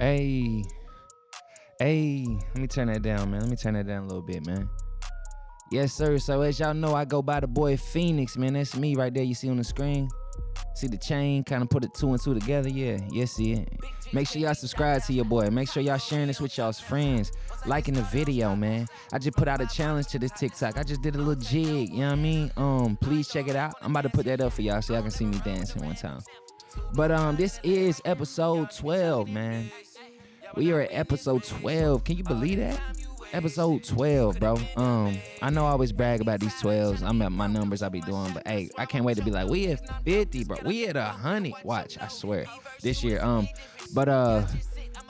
Hey. Hey, let me turn that down, man. Let me turn that down a little bit, man. Yes, sir. So as y'all know, I go by the boy Phoenix, man. That's me right there. You see on the screen. See the chain, kind of put it two and two together. Yeah, yes, see it. Make sure y'all subscribe to your boy. Make sure y'all sharing this with y'all's friends. Liking the video, man. I just put out a challenge to this TikTok. I just did a little jig, you know what I mean? Um, please check it out. I'm about to put that up for y'all so y'all can see me dancing one time. But um, this is episode 12, man. We are at episode 12. Can you believe that? Episode 12, bro. Um, I know I always brag about these 12s. I'm at my numbers I be doing, but hey, I can't wait to be like, we at 50, bro. We at a hundred. Watch, I swear. This year. Um, but uh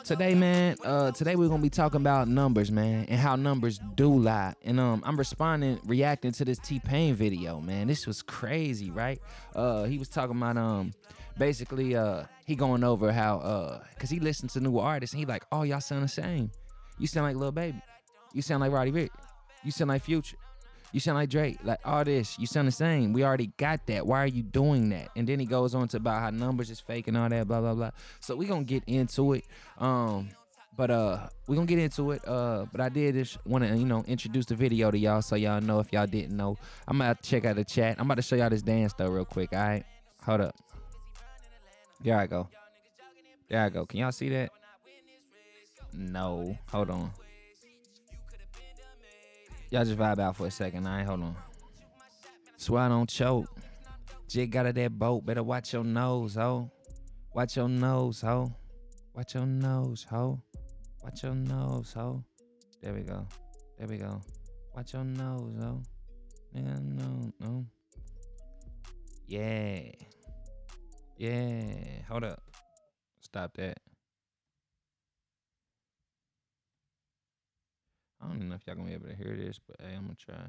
today, man, uh today we're gonna be talking about numbers, man, and how numbers do lie. And um I'm responding, reacting to this T-Pain video, man. This was crazy, right? Uh he was talking about um basically uh he going over how uh cause he listens to new artists and he like, oh y'all sound the same. You sound like Lil Baby. You sound like Roddy Ricch. You sound like Future. You sound like Drake. Like all this. You sound the same. We already got that. Why are you doing that? And then he goes on to about how numbers is fake and all that, blah, blah, blah. So we gonna get into it. Um, but uh we gonna get into it. Uh, but I did just wanna, you know, introduce the video to y'all so y'all know if y'all didn't know. I'm gonna to check out the chat. I'm about to show y'all this dance though real quick. Alright. Hold up. There I go. There I go. Can y'all see that? No. Hold on. Y'all just vibe out for a second. Right, hold on. Swear I don't choke. Jig got of that boat. Better watch your nose, ho. Watch your nose, ho. Watch your nose, ho. Watch your nose, ho. There we go. There we go. Watch your nose, ho. No, no. Yeah. Yeah. Hold up. Stop that. I don't know if y'all gonna be able to hear this, but hey, I'm gonna try.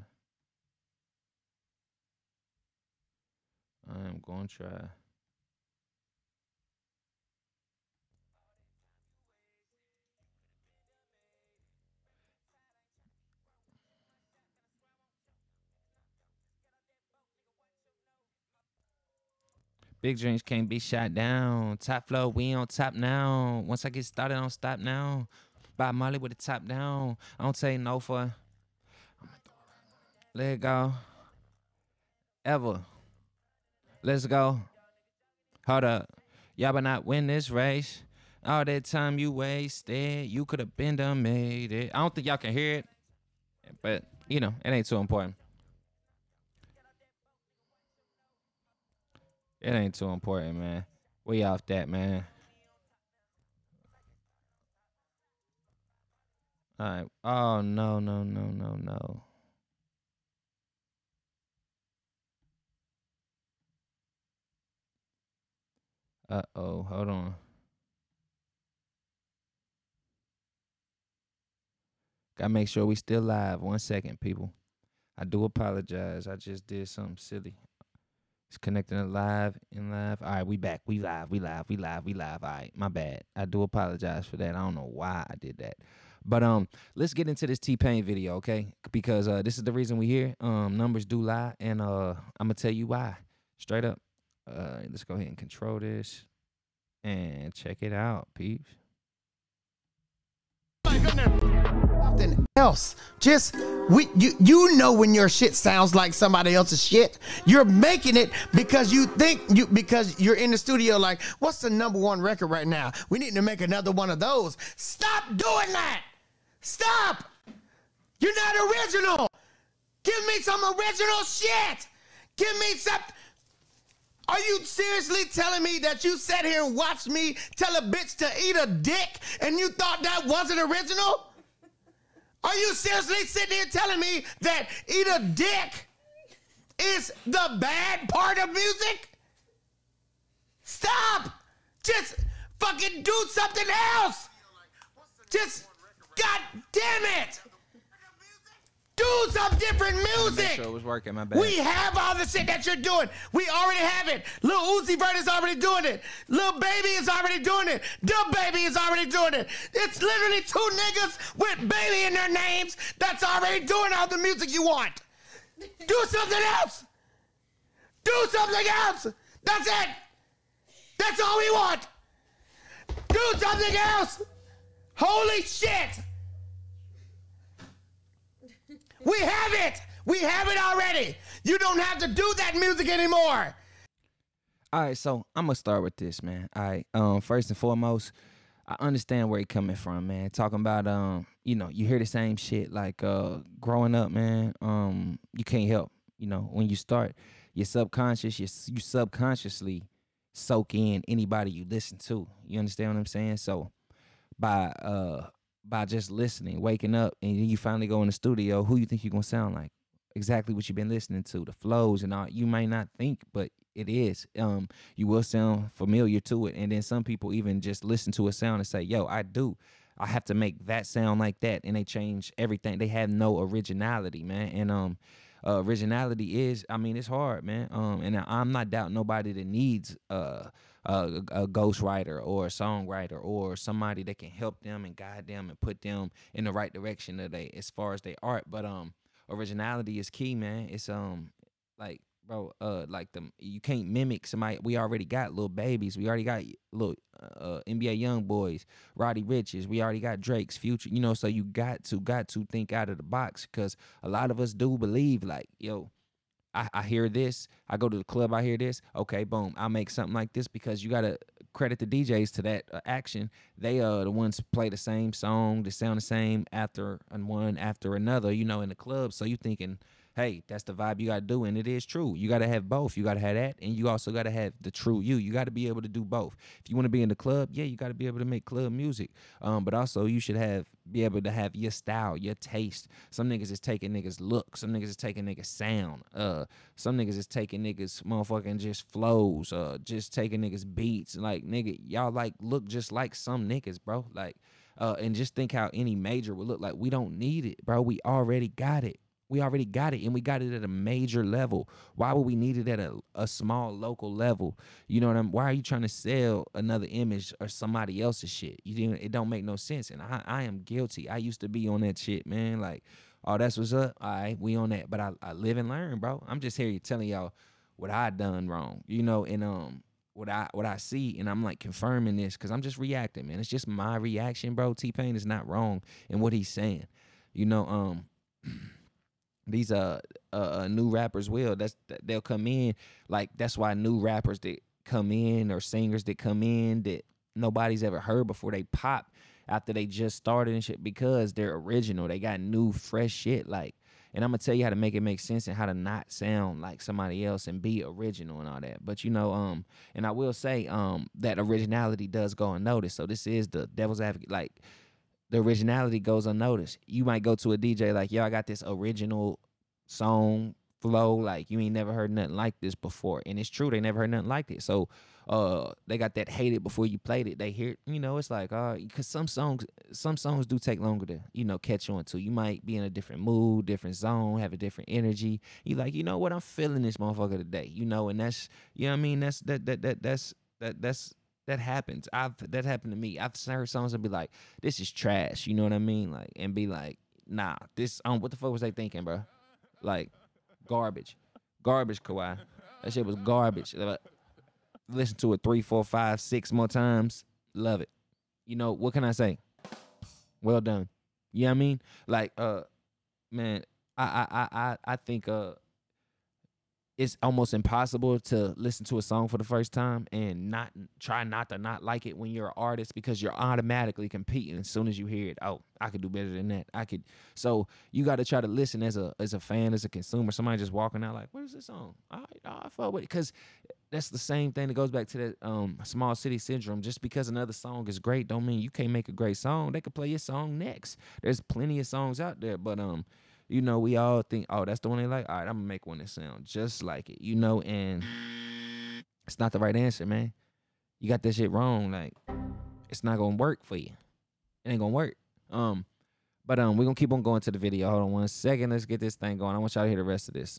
I'm gonna try. Big dreams can't be shot down. Top flow, we on top now. Once I get started, I don't stop now. Buy Molly with the top down. I don't say no for. Let it go. Ever. Let's go. Hold up. Y'all but not win this race. All that time you wasted, you could have been done made it. I don't think y'all can hear it, but you know, it ain't too important. It ain't too important, man. We off that, man. All right. Oh no, no, no, no, no. Uh oh, hold on. Gotta make sure we still live. One second, people. I do apologize. I just did something silly. It's connecting it live and live. All right, we back. We live. We live. We live. We live. All right, my bad. I do apologize for that. I don't know why I did that. But um, let's get into this T Pain video, okay? Because uh, this is the reason we here. Um, numbers do lie, and uh, I'm gonna tell you why. Straight up. Uh, let's go ahead and control this and check it out, peeps. Something else. Just we you you know when your shit sounds like somebody else's shit. You're making it because you think you because you're in the studio like, what's the number one record right now? We need to make another one of those. Stop doing that. Stop. You're not original. Give me some original shit. Give me some are you seriously telling me that you sat here and watched me tell a bitch to eat a dick and you thought that wasn't original? Are you seriously sitting here telling me that eat a dick is the bad part of music? Stop! Just fucking do something else! Just, god damn it! Do some different music. Sure it was working. My bad. We have all the shit that you're doing. We already have it. Lil Uzi Vert is already doing it. Lil Baby is already doing it. DaBaby is already doing it. It's literally two niggas with baby in their names that's already doing all the music you want. Do something else. Do something else. That's it. That's all we want. Do something else. Holy shit. We have it. We have it already. You don't have to do that music anymore. All right, so I'm gonna start with this, man. All right, um, first and foremost, I understand where he coming from, man. Talking about, um, you know, you hear the same shit like, uh, growing up, man. Um, you can't help, you know, when you start, your subconscious, you you subconsciously soak in anybody you listen to. You understand what I'm saying? So, by uh, by just listening, waking up, and you finally go in the studio, who you think you're gonna sound like? Exactly what you've been listening to, the flows and all. You may not think, but it is. Um, you will sound familiar to it, and then some people even just listen to a sound and say, "Yo, I do." I have to make that sound like that, and they change everything. They have no originality, man. And um, uh, originality is, I mean, it's hard, man. Um, and I'm not doubting nobody that needs uh, a, a ghostwriter or a songwriter or somebody that can help them and guide them and put them in the right direction they as far as they art. But um, originality is key, man. It's um, like bro, uh, like the you can't mimic somebody. We already got little babies. We already got little uh, NBA YoungBoys, Roddy Ricches. We already got Drake's future. You know, so you got to got to think out of the box because a lot of us do believe like, yo, I, I hear this. I go to the club. I hear this. Okay, boom. I'll make something like this because you gotta credit the DJs to that uh, action. They are uh, the ones play the same song, they sound the same after and one after another. You know, in the club. So you thinking hey, that's the vibe you got to do. And it is true. You got to have both. You got to have that. And you also got to have the true you. You got to be able to do both. If you want to be in the club, yeah, you got to be able to make club music. Um, but also you should have, be able to have your style, your taste. Some niggas is taking niggas look. Some niggas is taking niggas sound. Uh, some niggas is taking niggas motherfucking just flows. Uh, just taking niggas beats. Like, nigga, y'all like look just like some niggas, bro. Like, uh, and just think how any major would look like. We don't need it, bro. We already got it. We already got it and we got it at a major level. Why would we need it at a, a small local level? You know what I'm why are you trying to sell another image or somebody else's shit? You it don't make no sense. And I, I am guilty. I used to be on that shit, man. Like, oh, that's what's up. All right, we on that. But I, I live and learn, bro. I'm just here telling y'all what I done wrong. You know, and um what I what I see, and I'm like confirming this because I'm just reacting, man. It's just my reaction, bro. T Pain is not wrong in what he's saying. You know, um these uh, uh, uh new rappers will that's they'll come in like that's why new rappers that come in or singers that come in that nobody's ever heard before they pop after they just started and shit because they're original they got new fresh shit like and I'm gonna tell you how to make it make sense and how to not sound like somebody else and be original and all that. But you know, um, and I will say, um, that originality does go unnoticed. So this is the devil's advocate. Like the originality goes unnoticed. You might go to a DJ like, yo, I got this original song flow, like you ain't never heard nothing like this before. And it's true, they never heard nothing like it. So uh they got that hated before you played it. They hear you know, it's like uh cause some songs some songs do take longer to, you know, catch on to. You might be in a different mood, different zone, have a different energy. You like, you know what, I'm feeling this motherfucker today, you know, and that's you know what I mean? That's that that that that's that that's that happens. I've that happened to me. I've heard songs and be like, "This is trash." You know what I mean? Like, and be like, "Nah, this um, what the fuck was they thinking, bro? Like, garbage, garbage, Kawhi. That shit was garbage." Listen to it three, four, five, six more times. Love it. You know what can I say? Well done. You know what I mean? Like, uh, man, I I I I think uh it's almost impossible to listen to a song for the first time and not try not to not like it when you're an artist because you're automatically competing as soon as you hear it. Oh, I could do better than that. I could. So you got to try to listen as a as a fan, as a consumer. Somebody just walking out like, "What is this song?" I I fuck with it because that's the same thing that goes back to that um, small city syndrome. Just because another song is great, don't mean you can't make a great song. They could play your song next. There's plenty of songs out there, but um you know, we all think, oh, that's the one they like. All right, I'm gonna make one that sound just like it, you know, and it's not the right answer, man. You got this shit wrong. Like, it's not gonna work for you. It ain't gonna work. Um, but um, we're gonna keep on going to the video. Hold on one second. Let's get this thing going. I want y'all to hear the rest of this.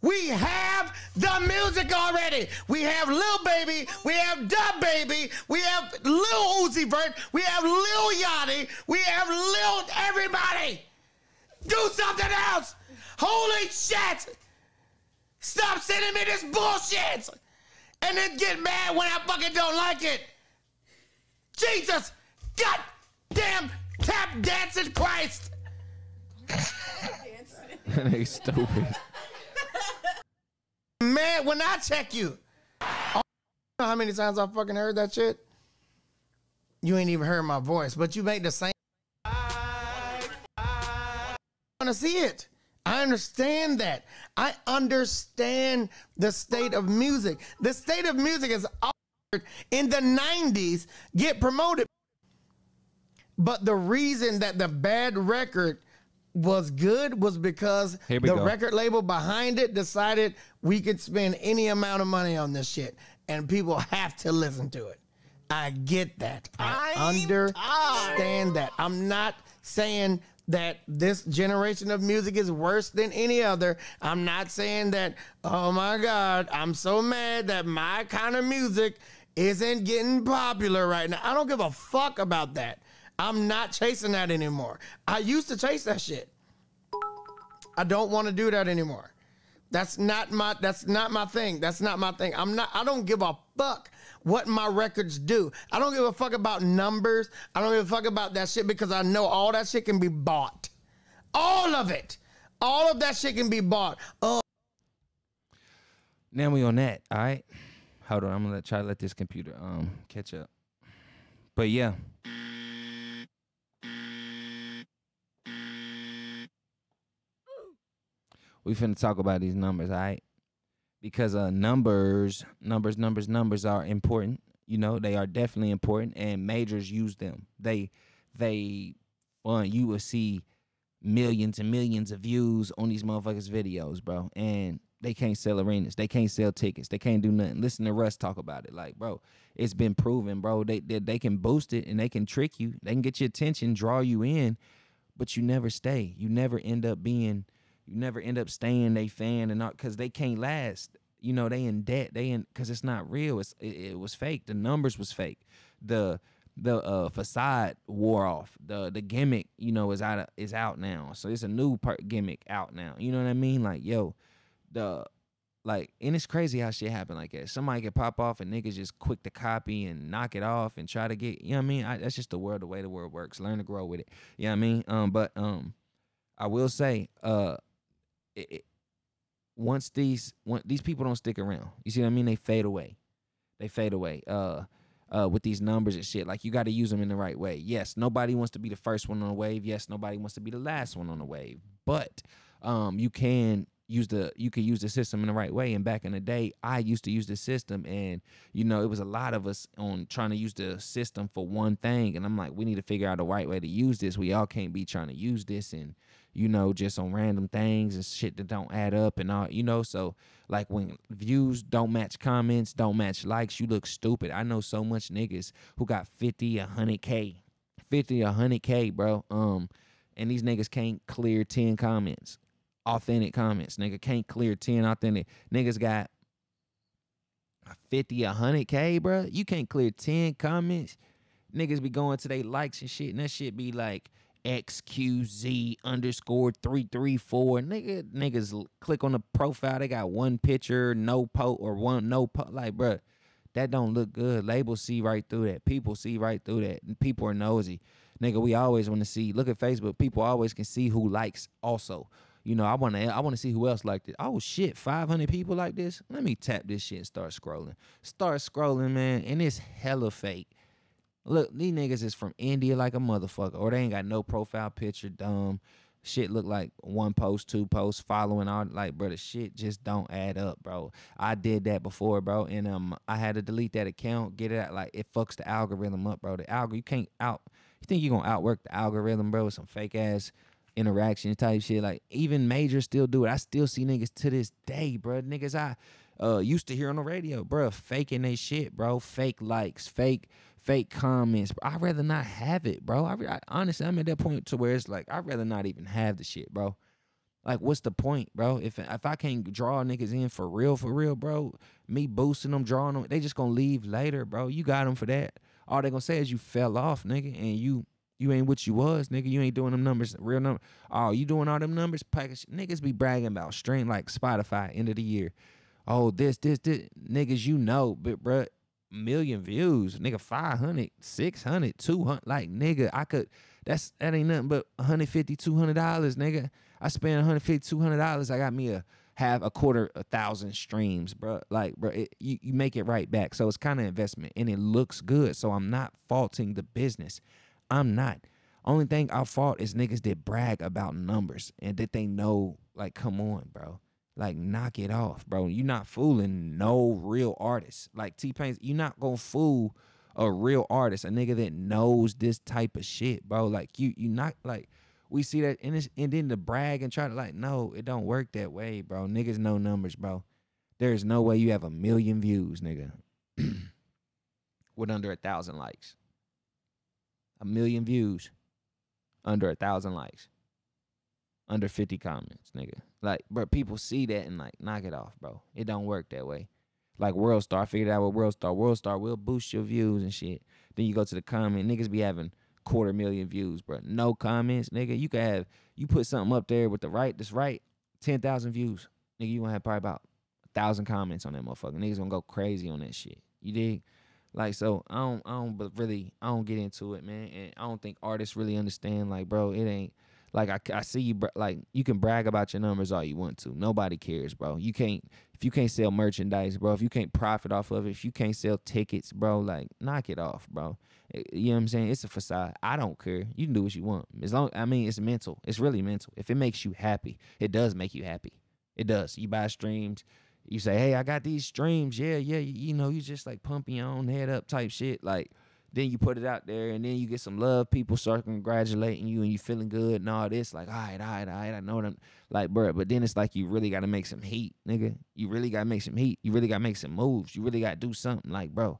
We have the music already. We have Lil Baby. We have DaBaby. We have Lil Uzi Vert. We have Lil Yachty. We have Lil everybody. Do something else! Holy shit! Stop sending me this bullshit! And then get mad when I fucking don't like it! Jesus! God damn tap dancing Christ! they stupid. Mad when I check you, oh, how many times I fucking heard that shit? You ain't even heard my voice, but you make the same. Want to see it. I understand that. I understand the state of music. The state of music is altered in the 90s, get promoted. But the reason that the bad record was good was because the go. record label behind it decided we could spend any amount of money on this shit and people have to listen to it. I get that. I understand that. I'm not saying that this generation of music is worse than any other. I'm not saying that, oh my God, I'm so mad that my kind of music isn't getting popular right now. I don't give a fuck about that. I'm not chasing that anymore. I used to chase that shit. I don't want to do that anymore. That's not my that's not my thing. That's not my thing. I'm not I don't give a fuck what my records do. I don't give a fuck about numbers. I don't give a fuck about that shit because I know all that shit can be bought. All of it. All of that shit can be bought. Oh, Now we on that. All right. Hold on. I'm gonna try to let this computer um catch up. But yeah. We finna talk about these numbers, all right? Because uh numbers, numbers, numbers, numbers are important. You know, they are definitely important and majors use them. They they fun you will see millions and millions of views on these motherfuckers videos, bro. And they can't sell arenas. They can't sell tickets. They can't do nothing. Listen to Russ talk about it. Like, bro, it's been proven, bro. They, they they can boost it and they can trick you. They can get your attention, draw you in, but you never stay. You never end up being you never end up staying they fan and not because they can't last. You know, they in debt. They in because it's not real. It's it, it was fake. The numbers was fake. The the uh, facade wore off. The the gimmick, you know, is out of, is out now. So it's a new part gimmick out now. You know what I mean? Like, yo, the like, and it's crazy how shit happen like that. Somebody can pop off and niggas just quick to copy and knock it off and try to get. You know what I mean? I, that's just the world, the way the world works. Learn to grow with it. You know what I mean? Um, but um, I will say, uh, it, once these these people don't stick around, you see what I mean? They fade away. They fade away. Uh, uh, with these numbers and shit. Like you got to use them in the right way. Yes, nobody wants to be the first one on the wave. Yes, nobody wants to be the last one on the wave. But um, you can use the you can use the system in the right way. And back in the day, I used to use the system, and you know it was a lot of us on trying to use the system for one thing. And I'm like, we need to figure out the right way to use this. We all can't be trying to use this and you know just on random things and shit that don't add up and all you know. So like when views don't match comments, don't match likes, you look stupid. I know so much niggas who got 50, 100k, 50, 100k, bro. Um, and these niggas can't clear 10 comments, authentic comments. Nigga can't clear 10 authentic. Niggas got 50, 100k, bro. You can't clear 10 comments. Niggas be going to they likes and shit, and that shit be like XQZ underscore three three four. Nigga, niggas click on the profile. They got one picture, no po or one no po. Like, bruh, that don't look good. Labels see right through that. People see right through that. People are nosy. Nigga, we always want to see. Look at Facebook. People always can see who likes. Also, you know, I want to. I want to see who else liked it. Oh shit, five hundred people like this. Let me tap this shit and start scrolling. Start scrolling, man, and it's hella fake. Look, these niggas is from India like a motherfucker, or they ain't got no profile picture, dumb. Shit look like one post, two posts, following all like, bro, the shit just don't add up, bro. I did that before, bro, and um, I had to delete that account, get it out, like it fucks the algorithm up, bro. The algorithm, you can't out, you think you gonna outwork the algorithm, bro, with some fake ass interaction type shit. Like even majors still do it. I still see niggas to this day, bro. Niggas I uh used to hear on the radio, bro, faking they shit, bro. Fake likes, fake fake comments. I'd rather not have it, bro. I, I honestly, I'm at that point to where it's like I'd rather not even have the shit, bro. Like, what's the point, bro? If if I can't draw niggas in for real, for real, bro, me boosting them, drawing them, they just gonna leave later, bro. You got them for that. All they gonna say is you fell off, nigga, and you you ain't what you was, nigga. You ain't doing them numbers, real number. Oh, you doing all them numbers? Package niggas be bragging about stream like Spotify end of the year. Oh, this, this, this, niggas, you know, but bruh, million views, nigga, 500, 600, 200. Like, nigga, I could, that's, that ain't nothing but 150, 200 dollars, nigga. I spent 150, 200 dollars. I got me a have a quarter a thousand streams, bro. Like, bro, it, you, you make it right back. So it's kind of investment and it looks good. So I'm not faulting the business. I'm not. Only thing I fault is niggas that brag about numbers and that they know, like, come on, bro. Like, knock it off, bro. You're not fooling no real artist. Like T Pain's, you're not gonna fool a real artist, a nigga that knows this type of shit, bro. Like you, you not like we see that and, and then to brag and try to like, no, it don't work that way, bro. Niggas know numbers, bro. There's no way you have a million views, nigga, with under a thousand likes. A million views, under a thousand likes, under 50 comments, nigga. Like, bro, people see that and like, knock it off, bro. It don't work that way. Like World Star, figured out what World Star. World Star will boost your views and shit. Then you go to the comment, niggas be having quarter million views, bro. No comments, nigga. You could have you put something up there with the right, this right, ten thousand views, nigga. You gonna have probably about a thousand comments on that motherfucker. Niggas gonna go crazy on that shit. You dig? Like so, I don't, I don't, but really, I don't get into it, man. And I don't think artists really understand. Like, bro, it ain't like I, I see you like you can brag about your numbers all you want to. Nobody cares, bro. You can't if you can't sell merchandise, bro. If you can't profit off of it, if you can't sell tickets, bro, like knock it off, bro. Eh, you know what I'm saying? It's a facade. I don't care. You can do what you want. As long I mean, it's mental. It's really mental. If it makes you happy, it does make you happy. It does. You buy streams. You say, "Hey, I got these streams." Yeah, yeah. You, you know, you just like pumping your own head up type shit. Like then you put it out there and then you get some love people start congratulating you and you feeling good and all this like all right all right all right i know them like bro but then it's like you really got to make some heat nigga. You really got to make some heat. You really got to make some moves. You really got to do something like bro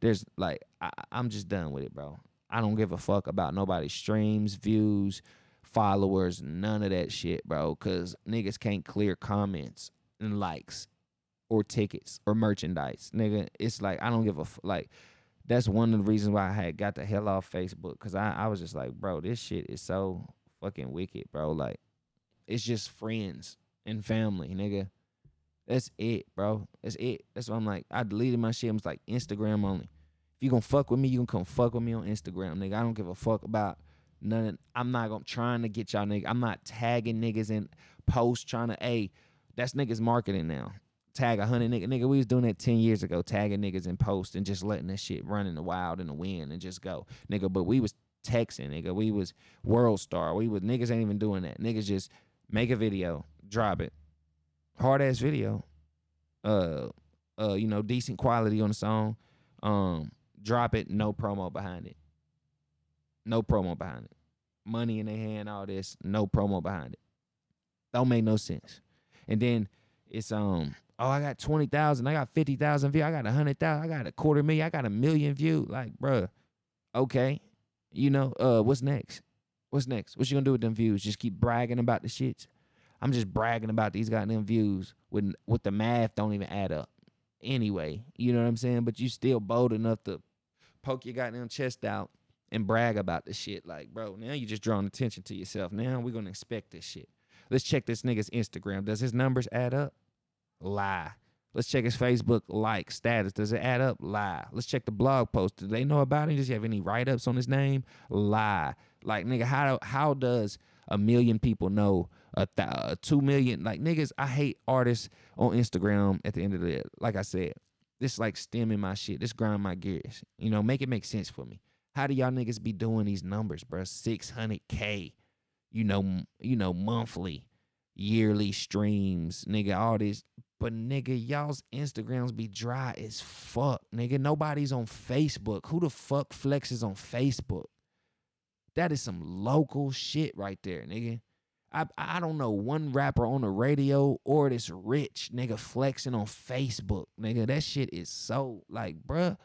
there's like I, i'm just done with it bro. I don't give a fuck about nobody's streams views followers none of that shit bro because niggas can't clear comments and likes or tickets or merchandise nigga. It's like i don't give a f- like that's one of the reasons why I had got the hell off Facebook because I, I was just like, bro, this shit is so fucking wicked, bro. Like, it's just friends and family, nigga. That's it, bro. That's it. That's why I'm like, I deleted my shit. I was like, Instagram only. If you gonna fuck with me, you can come fuck with me on Instagram, nigga. I don't give a fuck about none. I'm not gonna trying to get y'all nigga. I'm not tagging niggas in posts trying to. Hey, that's niggas marketing now tag a hundred nigga. Nigga, we was doing that ten years ago, tagging niggas in post and just letting that shit run in the wild in the wind and just go, nigga. But we was texting, nigga. We was world star. We was niggas ain't even doing that. Niggas just make a video, drop it, hard ass video, uh, uh, you know, decent quality on the song, um, drop it, no promo behind it, no promo behind it, money in their hand, all this, no promo behind it. Don't make no sense. And then it's um oh, I got 20,000, I got 50,000 views, I got 100,000, I got a quarter million, I got a million views. Like, bruh, okay. You know, uh, what's next? What's next? What you gonna do with them views? Just keep bragging about the shits? I'm just bragging about these goddamn views when with the math don't even add up. Anyway, you know what I'm saying? But you still bold enough to poke your goddamn chest out and brag about the shit. Like, bro, now you just drawing attention to yourself. Now we're gonna expect this shit. Let's check this nigga's Instagram. Does his numbers add up? Lie. Let's check his Facebook like status. Does it add up? Lie. Let's check the blog post. Do they know about him? Does he have any write ups on his name? Lie. Like nigga, how how does a million people know a, th- a uh, two million? Like niggas, I hate artists on Instagram. At the end of the day, like I said, this like stemming my shit. This grind my gears. You know, make it make sense for me. How do y'all niggas be doing these numbers, bro? Six hundred k. You know, you know, monthly, yearly streams, nigga. All this but nigga, y'all's Instagrams be dry as fuck, nigga. Nobody's on Facebook. Who the fuck flexes on Facebook? That is some local shit right there, nigga. I I don't know one rapper on the radio or this rich nigga flexing on Facebook, nigga. That shit is so like, bruh.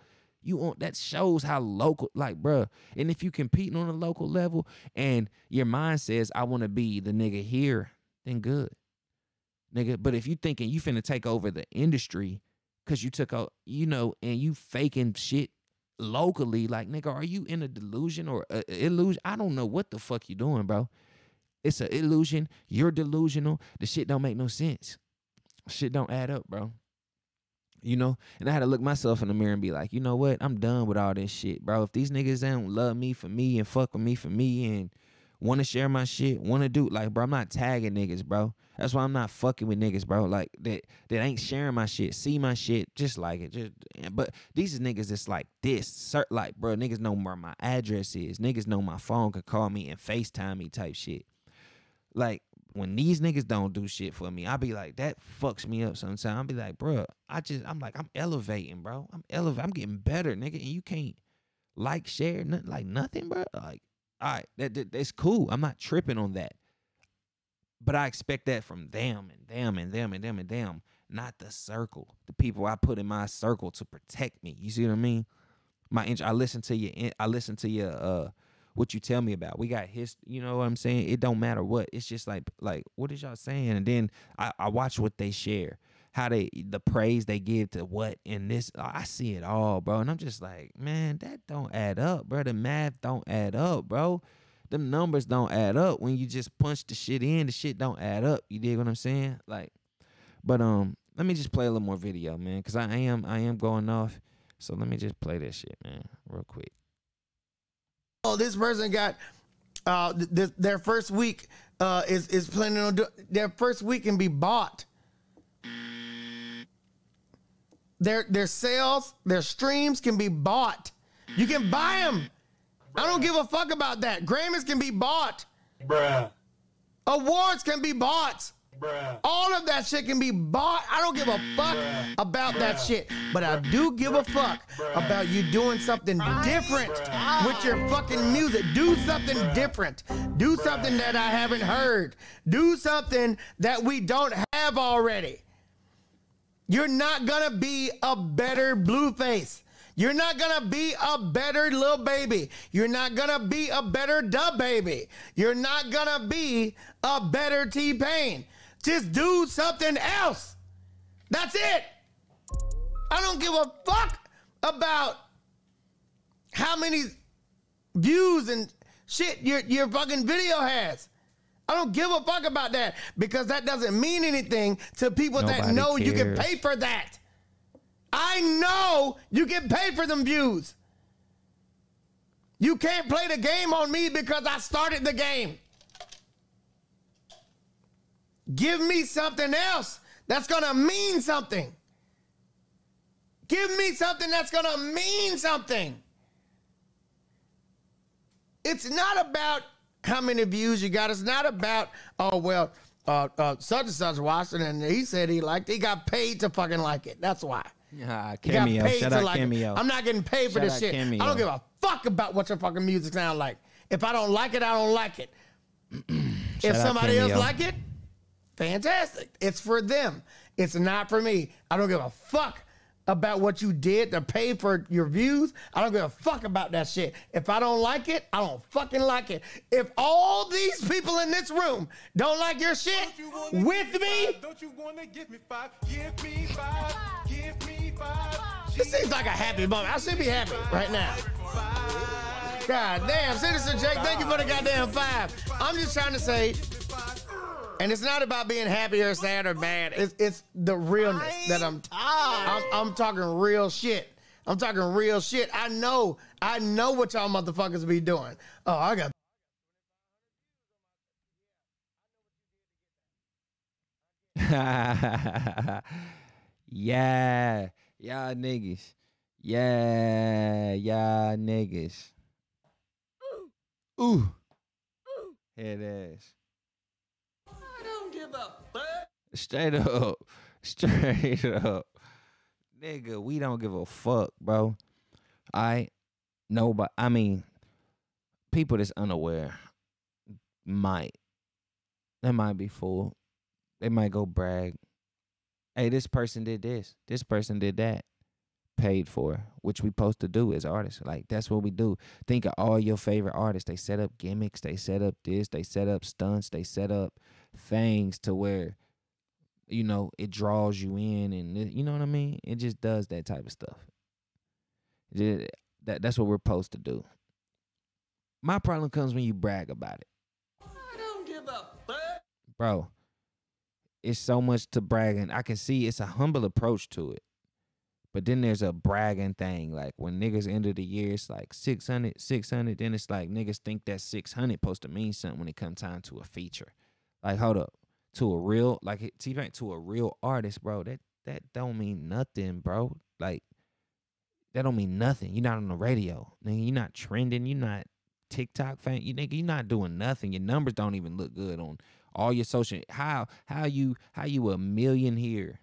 You want that shows how local, like, bruh. And if you competing on a local level and your mind says, I want to be the nigga here, then good nigga. But if you thinking you finna take over the industry because you took out, you know, and you faking shit locally, like nigga, are you in a delusion or a, a illusion? I don't know what the fuck you doing, bro. It's an illusion. You're delusional. The shit don't make no sense. Shit don't add up, bro. You know, and I had to look myself in the mirror and be like, you know what? I'm done with all this shit, bro. If these niggas don't love me for me and fuck with me for me and want to share my shit, want to do like, bro, I'm not tagging niggas, bro. That's why I'm not fucking with niggas, bro. Like that that ain't sharing my shit, see my shit, just like it. Just but these niggas that's like this, like, bro, niggas know where my address is. Niggas know my phone could call me and FaceTime me type shit. Like when these niggas don't do shit for me, I be like, that fucks me up sometimes. I be like, bro, I just, I'm like, I'm elevating, bro. I'm elevating. I'm getting better, nigga. And you can't like, share, nothing, like nothing, bro. Like, all right, that, that that's cool. I'm not tripping on that. But I expect that from them and them and them and them and them, not the circle, the people I put in my circle to protect me. You see what I mean? My, I listen to your, I listen to your, uh, what you tell me about. We got his, you know what I'm saying? It don't matter what. It's just like like what is y'all saying? And then I, I watch what they share, how they the praise they give to what in this. I see it all, bro. And I'm just like, man, that don't add up, bro. The math don't add up, bro. The numbers don't add up when you just punch the shit in. The shit don't add up. You dig what I'm saying? Like, but um, let me just play a little more video, man, because I am I am going off. So let me just play this shit, man, real quick oh, this person got uh, th- their first week uh, is is planning on do- their first week can be bought. Their their sales, their streams can be bought. You can buy them. I don't give a fuck about that. Grammys can be bought. Bruh. Awards can be bought. Bruh. All of that shit can be bought. I don't give a fuck Bruh. about that shit. But I do give a fuck Bruh. about you doing something different Bruh. with your fucking music. Do something different. Do something that I haven't heard. Do something that we don't have already. You're not gonna be a better Blueface. You're not gonna be a better Lil Baby. You're not gonna be a better DaBaby. You're not gonna be a better T Pain. Just do something else. That's it. I don't give a fuck about how many views and shit your your fucking video has. I don't give a fuck about that because that doesn't mean anything to people that Nobody know you can pay for that. I know you can pay for them views. You can't play the game on me because I started the game. Give me something else that's gonna mean something. Give me something that's gonna mean something. It's not about how many views you got. It's not about, oh, well, uh, uh, such and such it and he said he liked it. He got paid to fucking like it. That's why. Ah, cameo. Shout out like it. cameo. I'm not getting paid for Shout this shit. Cameo. I don't give a fuck about what your fucking music sound like. If I don't like it, I don't like it. if somebody else like it, fantastic. It's for them. It's not for me. I don't give a fuck about what you did to pay for your views. I don't give a fuck about that shit. If I don't like it, I don't fucking like it. If all these people in this room don't like your shit with me, Don't you wanna give me five? Give me five. Give me five. this seems like a happy moment. I should be happy right now. God damn, Citizen Jake, thank you for the goddamn five. I'm just trying to say, and it's not about being happy or sad or bad. It's it's the realness that I'm I'm, I'm talking real shit. I'm talking real shit. I know, I know what y'all motherfuckers be doing. Oh, I got yeah, y'all niggas. Yeah, y'all niggas. Ooh. Head ass. Give a fuck. Straight up. Straight up. Nigga, we don't give a fuck, bro. I nobody I mean, people that's unaware might. They might be fooled. They might go brag. Hey, this person did this. This person did that. Paid for, which we supposed to do as artists. Like that's what we do. Think of all your favorite artists. They set up gimmicks. They set up this. They set up stunts. They set up things to where you know it draws you in and it- you know what i mean it just does that type of stuff that, that's what we're supposed to do my problem comes when you brag about it I don't give a fuck. bro it's so much to bragging i can see it's a humble approach to it But then there's a bragging thing. Like when niggas end of the year, it's like 600, 600. Then it's like niggas think that 600 supposed to mean something when it come time to a feature. Like, hold up. To a real, like T Pain, to a real artist, bro, that that don't mean nothing, bro. Like, that don't mean nothing. You're not on the radio. Nigga, you're not trending. You're not TikTok fan. You nigga, you're not doing nothing. Your numbers don't even look good on all your social. How how you how you a million here,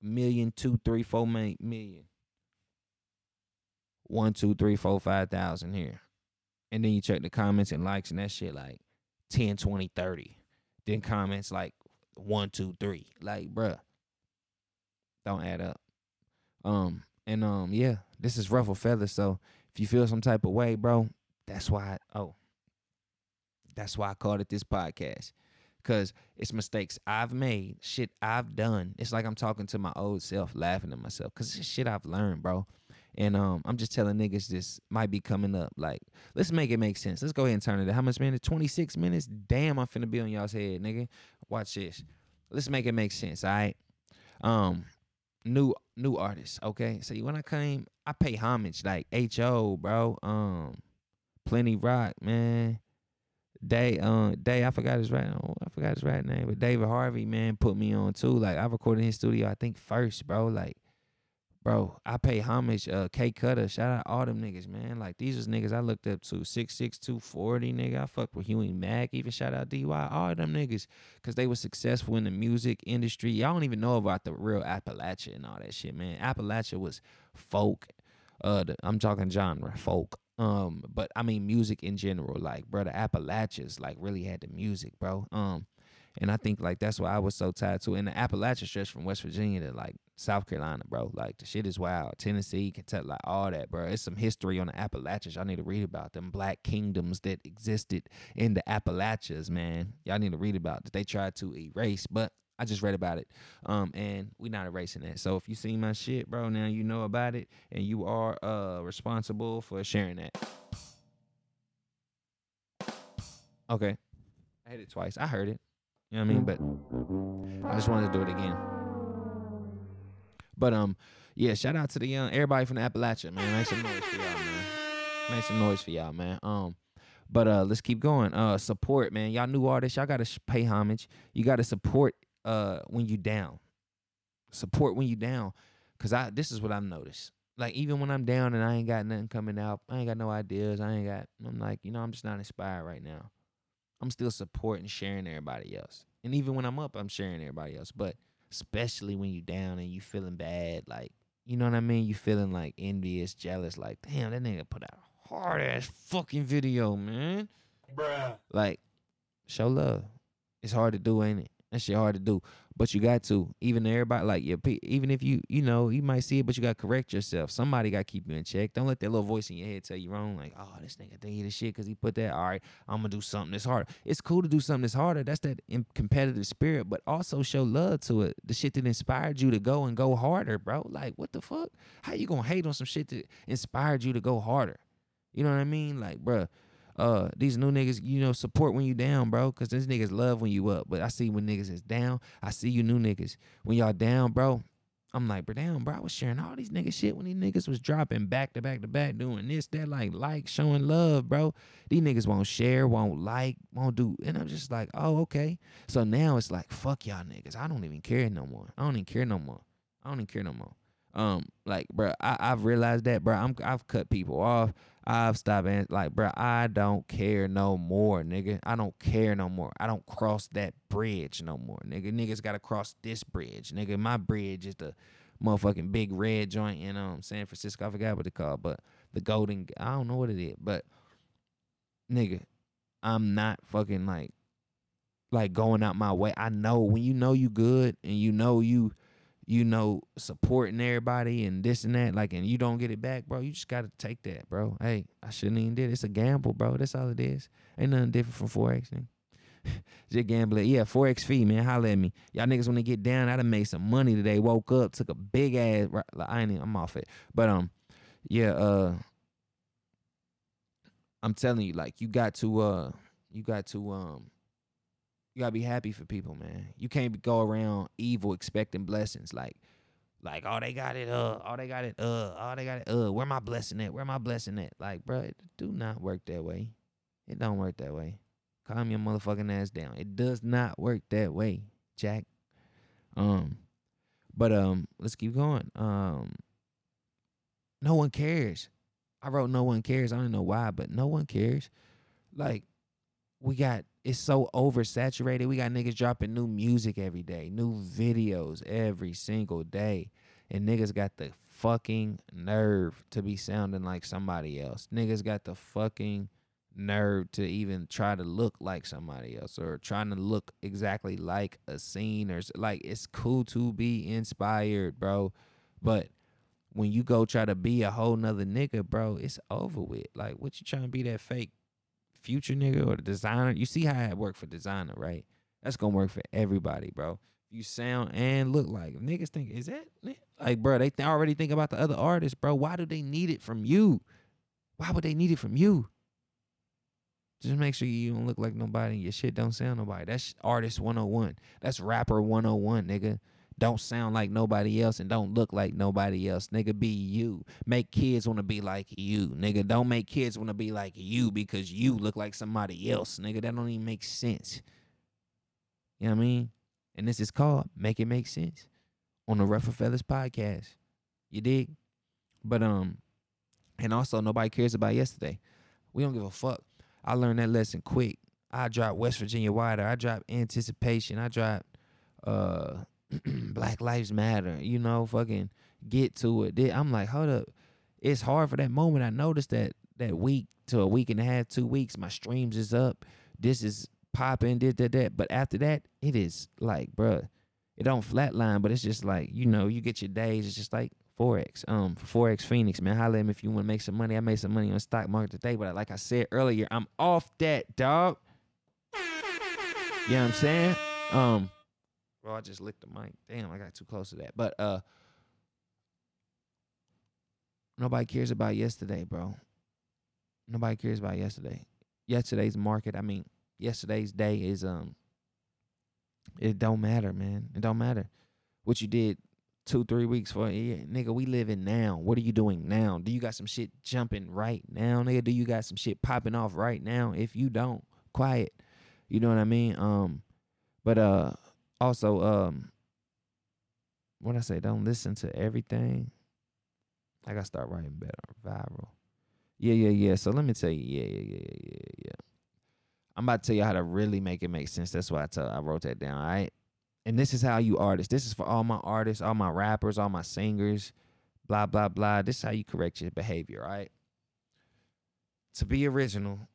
million two three four million, one two three four five thousand here, and then you check the comments and likes and that shit like 10, 20, 30. Then comments like one two three. Like bruh, don't add up. Um and um yeah, this is ruffle feathers. So if you feel some type of way, bro, that's why. I, oh, that's why I called it this podcast. Cause it's mistakes I've made, shit I've done. It's like I'm talking to my old self, laughing at myself. Cause it's shit I've learned, bro. And um, I'm just telling niggas this might be coming up. Like, let's make it make sense. Let's go ahead and turn it. How much minutes? 26 minutes. Damn, I'm finna be on y'all's head, nigga. Watch this. Let's make it make sense. All right. Um, new new artists. Okay. So when I came, I pay homage like Ho, bro. Um, Plenty Rock, man. Day, um, Day, I forgot his right, I forgot his right name, but David Harvey, man, put me on too. Like I recorded in his studio, I think first, bro. Like, bro, I pay homage. Uh, K Cutter, shout out all them niggas, man. Like these was niggas I looked up to. Six six two forty, nigga. I fucked with Huey Mack. Even shout out Dy, all them niggas, cause they were successful in the music industry. Y'all don't even know about the real Appalachia and all that shit, man. Appalachia was folk. Uh, the, I'm talking genre, folk. Um, but I mean music in general, like bro, the Appalachians like really had the music, bro. Um, and I think like that's why I was so tied to. it. And the Appalachian stretch from West Virginia to like South Carolina, bro. Like the shit is wild. Tennessee, Kentucky, like all that, bro. It's some history on the Appalachians. Y'all need to read about them black kingdoms that existed in the Appalachians, man. Y'all need to read about that they tried to erase, but I just read about it. Um, and we're not erasing it. So if you see my shit, bro, now you know about it and you are uh responsible for sharing that. Okay. I hit it twice. I heard it. You know what I mean? But I just wanted to do it again. But um, yeah, shout out to the young everybody from the Appalachia, man. Make some noise for y'all, man. Make some noise for y'all, man. Um, but uh, let's keep going. Uh, support, man. Y'all new artists, y'all gotta pay homage. You gotta support uh when you down. Support when you down. Cause I this is what I've noticed. Like even when I'm down and I ain't got nothing coming out, I ain't got no ideas. I ain't got I'm like, you know, I'm just not inspired right now. I'm still supporting, sharing everybody else. And even when I'm up, I'm sharing everybody else. But especially when you're down and you feeling bad, like, you know what I mean? You feeling like envious, jealous, like, damn, that nigga put out a hard ass fucking video, man. Bruh. Like, show love. It's hard to do, ain't it? That shit hard to do, but you got to. Even everybody, like your, even if you, you know, you might see it, but you got to correct yourself. Somebody got to keep you in check. Don't let that little voice in your head tell you wrong. Like, oh, this nigga think he the shit because he put that. All right, I'm gonna do something that's harder. It's cool to do something that's harder. That's that competitive spirit, but also show love to it. The shit that inspired you to go and go harder, bro. Like, what the fuck? How you gonna hate on some shit that inspired you to go harder? You know what I mean? Like, bruh, uh, these new niggas, you know, support when you down, bro. Cause these niggas love when you up. But I see when niggas is down. I see you new niggas. When y'all down, bro, I'm like, bro, damn, bro. I was sharing all these niggas shit when these niggas was dropping back to back to back, doing this, that, like, like, showing love, bro. These niggas won't share, won't like, won't do. And I'm just like, oh, okay. So now it's like, fuck y'all niggas. I don't even care no more. I don't even care no more. I don't even care no more. Um, like, bro, I, I've realized that, bro. I'm I've cut people off. I've stopped and like, bro, I don't care no more, nigga. I don't care no more. I don't cross that bridge no more, nigga. Niggas gotta cross this bridge, nigga. My bridge is the motherfucking big red joint in um San Francisco. I forgot what they call, but the golden. I don't know what it is, but nigga, I'm not fucking like like going out my way. I know when you know you good and you know you you know, supporting everybody and this and that, like, and you don't get it back, bro, you just gotta take that, bro. Hey, I shouldn't even did it. It's a gamble, bro. That's all it is. Ain't nothing different from Forex, just gambling. Yeah, Forex fee, man. Holla at me. Y'all niggas when they get down, I done made some money today. Woke up, took a big ass. Right, Like, I ain't. Even, I'm off it. But um, yeah. Uh, I'm telling you, like, you got to uh, you got to um, you gotta be happy for people, man. You can't go around evil expecting blessings. Like, Like, oh, they got it, uh, oh, they got it, uh, oh, they got it, uh, where my blessing at? Where my blessing at? Like, bro, it do not work that way. It don't work that way. Calm your motherfucking ass down. It does not work that way, Jack. Um, but um, let's keep going. Um, no one cares. I wrote no one cares. I don't know why, but no one cares. Like, we got it's so oversaturated. We got niggas dropping new music every day, new videos every single day. And niggas got the fucking nerve to be sounding like somebody else. Niggas got the fucking nerve to even try to look like somebody else or trying to look exactly like a scene or like it's cool to be inspired, bro. But when you go try to be a whole nother nigga, bro, it's over with. Like, what you trying to be that fake future nigga or the Desiigner? You see how it work for Desiigner, right? That's gonna work for everybody, bro. You sound and look like niggas think is that like, bro? They th- already think about the other artists, bro. Why do they need it from you? Why would they need it from you? Just make sure you don't look like nobody. and Your shit don't sound nobody. That's artist 101. That's rapper 101, nigga. Don't sound like nobody else and don't look like nobody else. Nigga, be you. Make kids want to be like you. Nigga, don't make kids want to be like you because you look like somebody else. Nigga, that don't even make sense. You know what I mean? And this is called Make It Make Sense on the Ruffled Feathers podcast. You dig? But um, and also nobody cares about yesterday. We don't give a fuck. I learned that lesson quick. I dropped West Virginia Wider. I dropped Anticipation. I dropped uh Black Lives Matter. You know, fucking get to it. I'm like, hold up. It's hard for that moment. I noticed that that week to a week and a half, two weeks, my streams is up. This is popping, did that, that. But after that, it is like, bruh, it don't flatline, but it's just like, you know, you get your days. It's just like Forex. Um, Forex Phoenix, man. Holla at me if you want to make some money. I made some money on stock market today, but like I said earlier, I'm off that, dog. You know what I'm saying? Um, bro, I just licked the mic. Damn, I got too close to that. But uh, nobody cares about yesterday, bro. Nobody cares about yesterday. Yesterday's market. I mean, yesterday's day is um. It don't matter, man. It don't matter what you did two, three weeks for. Yeah, nigga, we living now. What are you doing now? Do you got some shit jumping right now, nigga? Do you got some shit popping off right now? If you don't, quiet. You know what I mean? Um, but uh, also um, what I say? Don't listen to everything. I gotta start writing better. Viral. Yeah, yeah, yeah. So let me tell you. Yeah, yeah, yeah, yeah, yeah. I'm about to tell you how to really make it make sense. That's why I tell I wrote that down. All right. And this is how you artists. This is for all my artists, all my rappers, all my singers, blah, blah, blah. This is how you correct your behavior, right? To be original,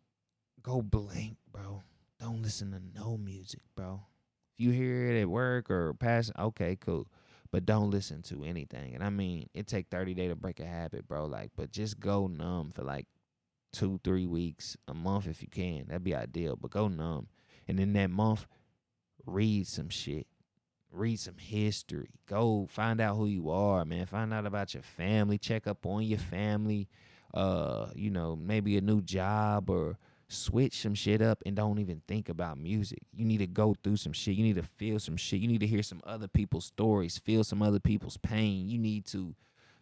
go blank, bro. Don't listen to no music, bro. You hear it at work or pass, okay, cool. But don't listen to anything. And I mean, it take 30 days to break a habit, bro. Like, but just go numb for like two, three weeks, a month if you can. That'd be ideal. But go numb. And in that month, read some shit. Read some history. Go find out who you are, man. Find out about your family. Check up on your family. Uh, you know, maybe a new job or switch some shit up and don't even think about music. You need to go through some shit. You need to feel some shit. You need to hear some other people's stories, feel some other people's pain. You need to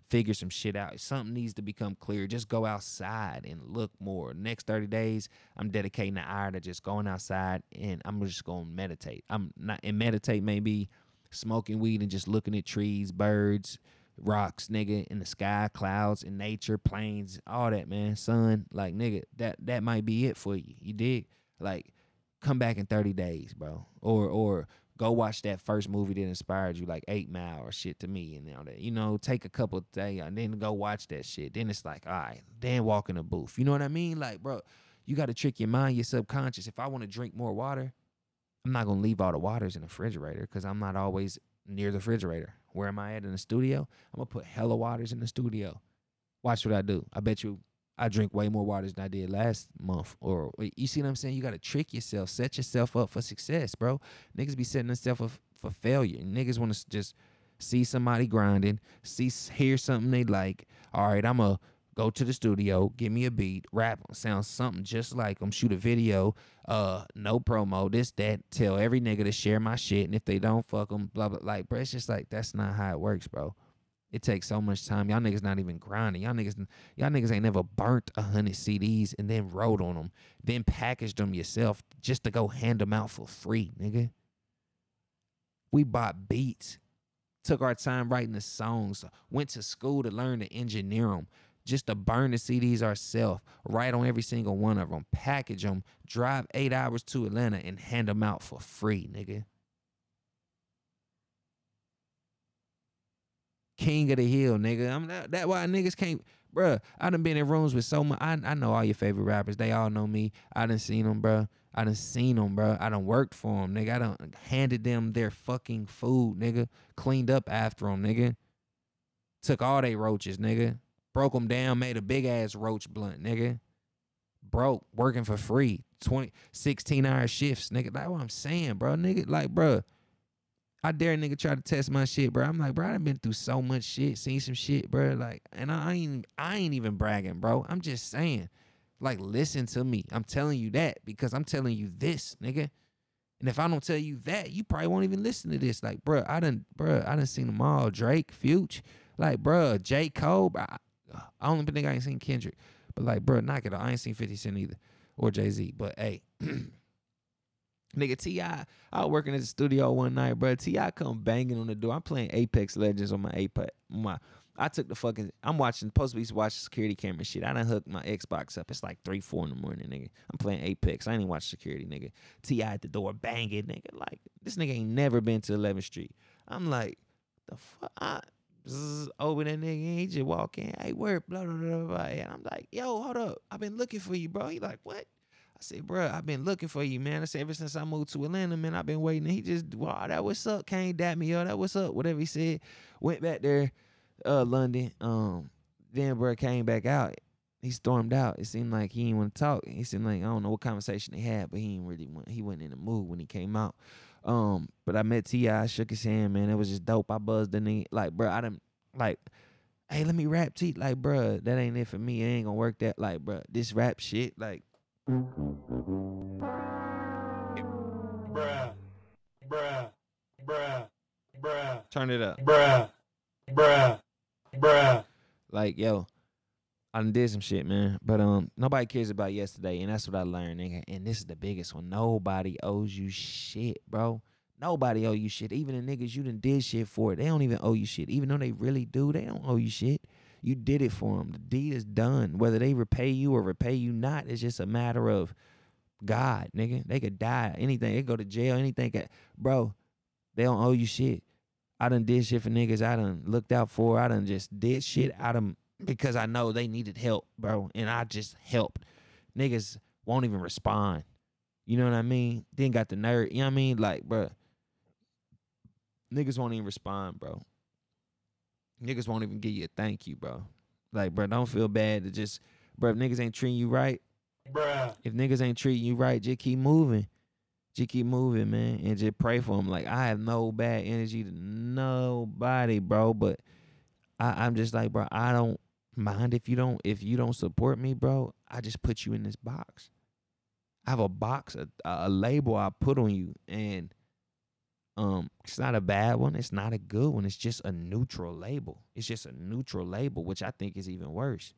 figure some shit out. Something needs to become clear. Just go outside and look more. Next 30 days, I'm dedicating an hour to just going outside and I'm just going to meditate. I'm not and meditate maybe smoking weed and just looking at trees, birds, rocks, nigga, in the sky, clouds, in nature, planes, all that, man. Sun, like nigga, that that might be it for you. You dig? Like come back in 30 days, bro. Or or go watch that first movie that inspired you, like Eight Mile or shit to me, and all that. You know, take a couple days and then go watch that shit. Then it's like, all right, then walk in the booth. You know what I mean? Like, bro, you got to trick your mind, your subconscious. If I want to drink more water, I'm not gonna leave all the waters in the refrigerator because I'm not always near the refrigerator. Where am I at in the studio? I'm gonna put hella waters in the studio. Watch what I do. I bet you I drink way more waters than I did last month. Or you see what I'm saying? You gotta trick yourself, set yourself up for success, bro. Niggas be setting themselves up for failure. Niggas want to just see somebody grinding, see hear something they like. All right, I'm a go to the studio, give me a beat, rap, sound something just like them, shoot a video, uh, no promo, this, that, tell every nigga to share my shit, and if they don't, fuck them, blah, blah, like, bro, it's just like, that's not how it works, bro. It takes so much time. Y'all niggas not even grinding. Y'all niggas, y'all niggas ain't never burnt a hundred CDs and then wrote on them, then packaged them yourself just to go hand them out for free, nigga. We bought beats, took our time writing the songs, went to school to learn to engineer them, just to burn the CDs ourselves, write on every single one of them, package them, drive eight hours to Atlanta and hand them out for free, nigga. King of the hill, nigga. I'm that, that why niggas can't, bruh. I done been in rooms with so much. I, I know all your favorite rappers. They all know me. I done seen them, bruh. I done seen them, bruh. I done worked for them, nigga. I done handed them their fucking food, nigga. Cleaned up after them, nigga. Took all they roaches, nigga. Broke them down, made a big ass roach blunt, nigga. Broke, working for free. 20, 16 hour shifts, nigga. That's what I'm saying, bro. Nigga, like, bruh. I dare nigga try to test my shit, bro. I'm like, bro, I've been through so much shit, seen some shit, bro. Like, and I ain't, I ain't even bragging, bro. I'm just saying, like, listen to me. I'm telling you that because I'm telling you this, nigga. And if I don't tell you that, you probably won't even listen to this. Like, bro, I done, bro, I done seen them all. Drake, Future, like, bro, J. Cole. I, I don't think I ain't seen Kendrick, but like, bro, knock it. I ain't seen 50 Cent either or Jay Z. But hey. Nigga T.I., I was working at the studio one night, bro. T.I. come banging on the door. I'm playing Apex Legends on my Apex. My, I took the fucking. I'm watching. Supposed to be watching security camera shit. I done hooked my Xbox up. It's like three, four in the morning, nigga. I'm playing Apex. I ain't even watch security, nigga. T.I. at the door banging, nigga. Like this nigga ain't never been to 11th Street. I'm like, the fuck. I, zzz, over that nigga. He just walk in. Hey, where? Blah blah blah blah. And I'm like, yo, hold up. I've been looking for you, bro. He like, what? I said, bro, I've been looking for you, man. I said, ever since I moved to Atlanta, man, I've been waiting. He just, wow, that what's up? Came dap me, yo, that what's up? Whatever he said. Went back there, uh, London. Um, then bro came back out. He stormed out. It seemed like he didn't want to talk. He seemed like I don't know what conversation they had, but he didn't really want. He wasn't in the mood when he came out. Um, but I met Ti. I shook his hand, man. It was just dope. I buzzed the nigga. Like, bro, I didn't like. Hey, let me rap T. Like, bro, that ain't it for me. It ain't gonna work. That like, bro, this rap shit, like. Bruh. Bruh. Bruh. Bruh. Turn it up. Bruh. Bruh. Bruh. Like, yo, I done did some shit, man. But um, nobody cares about yesterday, and that's what I learned, nigga. And this is the biggest one. Nobody owes you shit, bro. Nobody owe you shit. Even the niggas you done did shit for, they don't even owe you shit. Even though they really do, they don't owe you shit. You did it for them. The deed is done. Whether they repay you or repay you not, it's just a matter of God, nigga. They could die, anything. They go to jail, anything. Bro, they don't owe you shit. I done did shit for niggas I done looked out for. I done just did shit out of because I know they needed help, bro. And I just helped. Niggas won't even respond. You know what I mean? Then got the nerve. You know what I mean? Like, bro. Niggas won't even respond, bro. Niggas won't even give you a thank you, bro. Like, bro, don't feel bad to just, bro, if niggas ain't treating you right, Bruh. if niggas ain't treating you right, just keep moving. Just keep moving, man, and just pray for them. Like I have no bad energy to nobody, bro. But I, I'm just like, bro, I don't mind if you don't if you don't support me, bro. I just put you in this box. I have a box, a, a label I put on you, and um, it's not a bad one. It's not a good one. It's just a neutral label. It's just a neutral label, which I think is even worse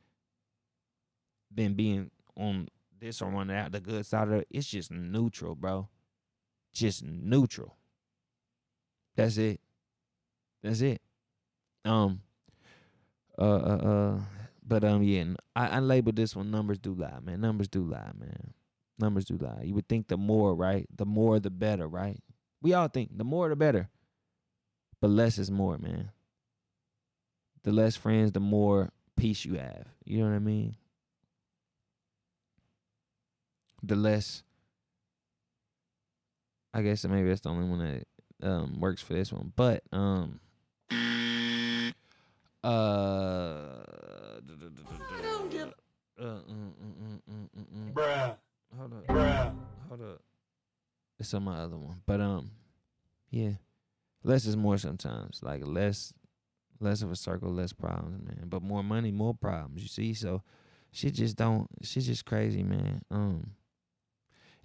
than being on this or on that, the good side of it. It's just neutral, bro. Just neutral. That's it. That's it. Um. Uh. Uh. uh but um. Yeah. I, I labeled this one. Numbers do lie, man. Numbers do lie, man. Numbers do lie. You would think the more, right? The more, the better, right? We all think the more, the better. But less is more, man. The less friends, the more peace you have. You know what I mean? the less I guess maybe that's the only one that um works for this one. But um uh, uh, mm, mm, mm, mm, mm. Bruh. hold up Bruh. hold up it's on my other one. But um yeah. Less is more sometimes. Like less less of a circle less problems man. But more money more problems you see? So shit just don't shit just crazy man. Um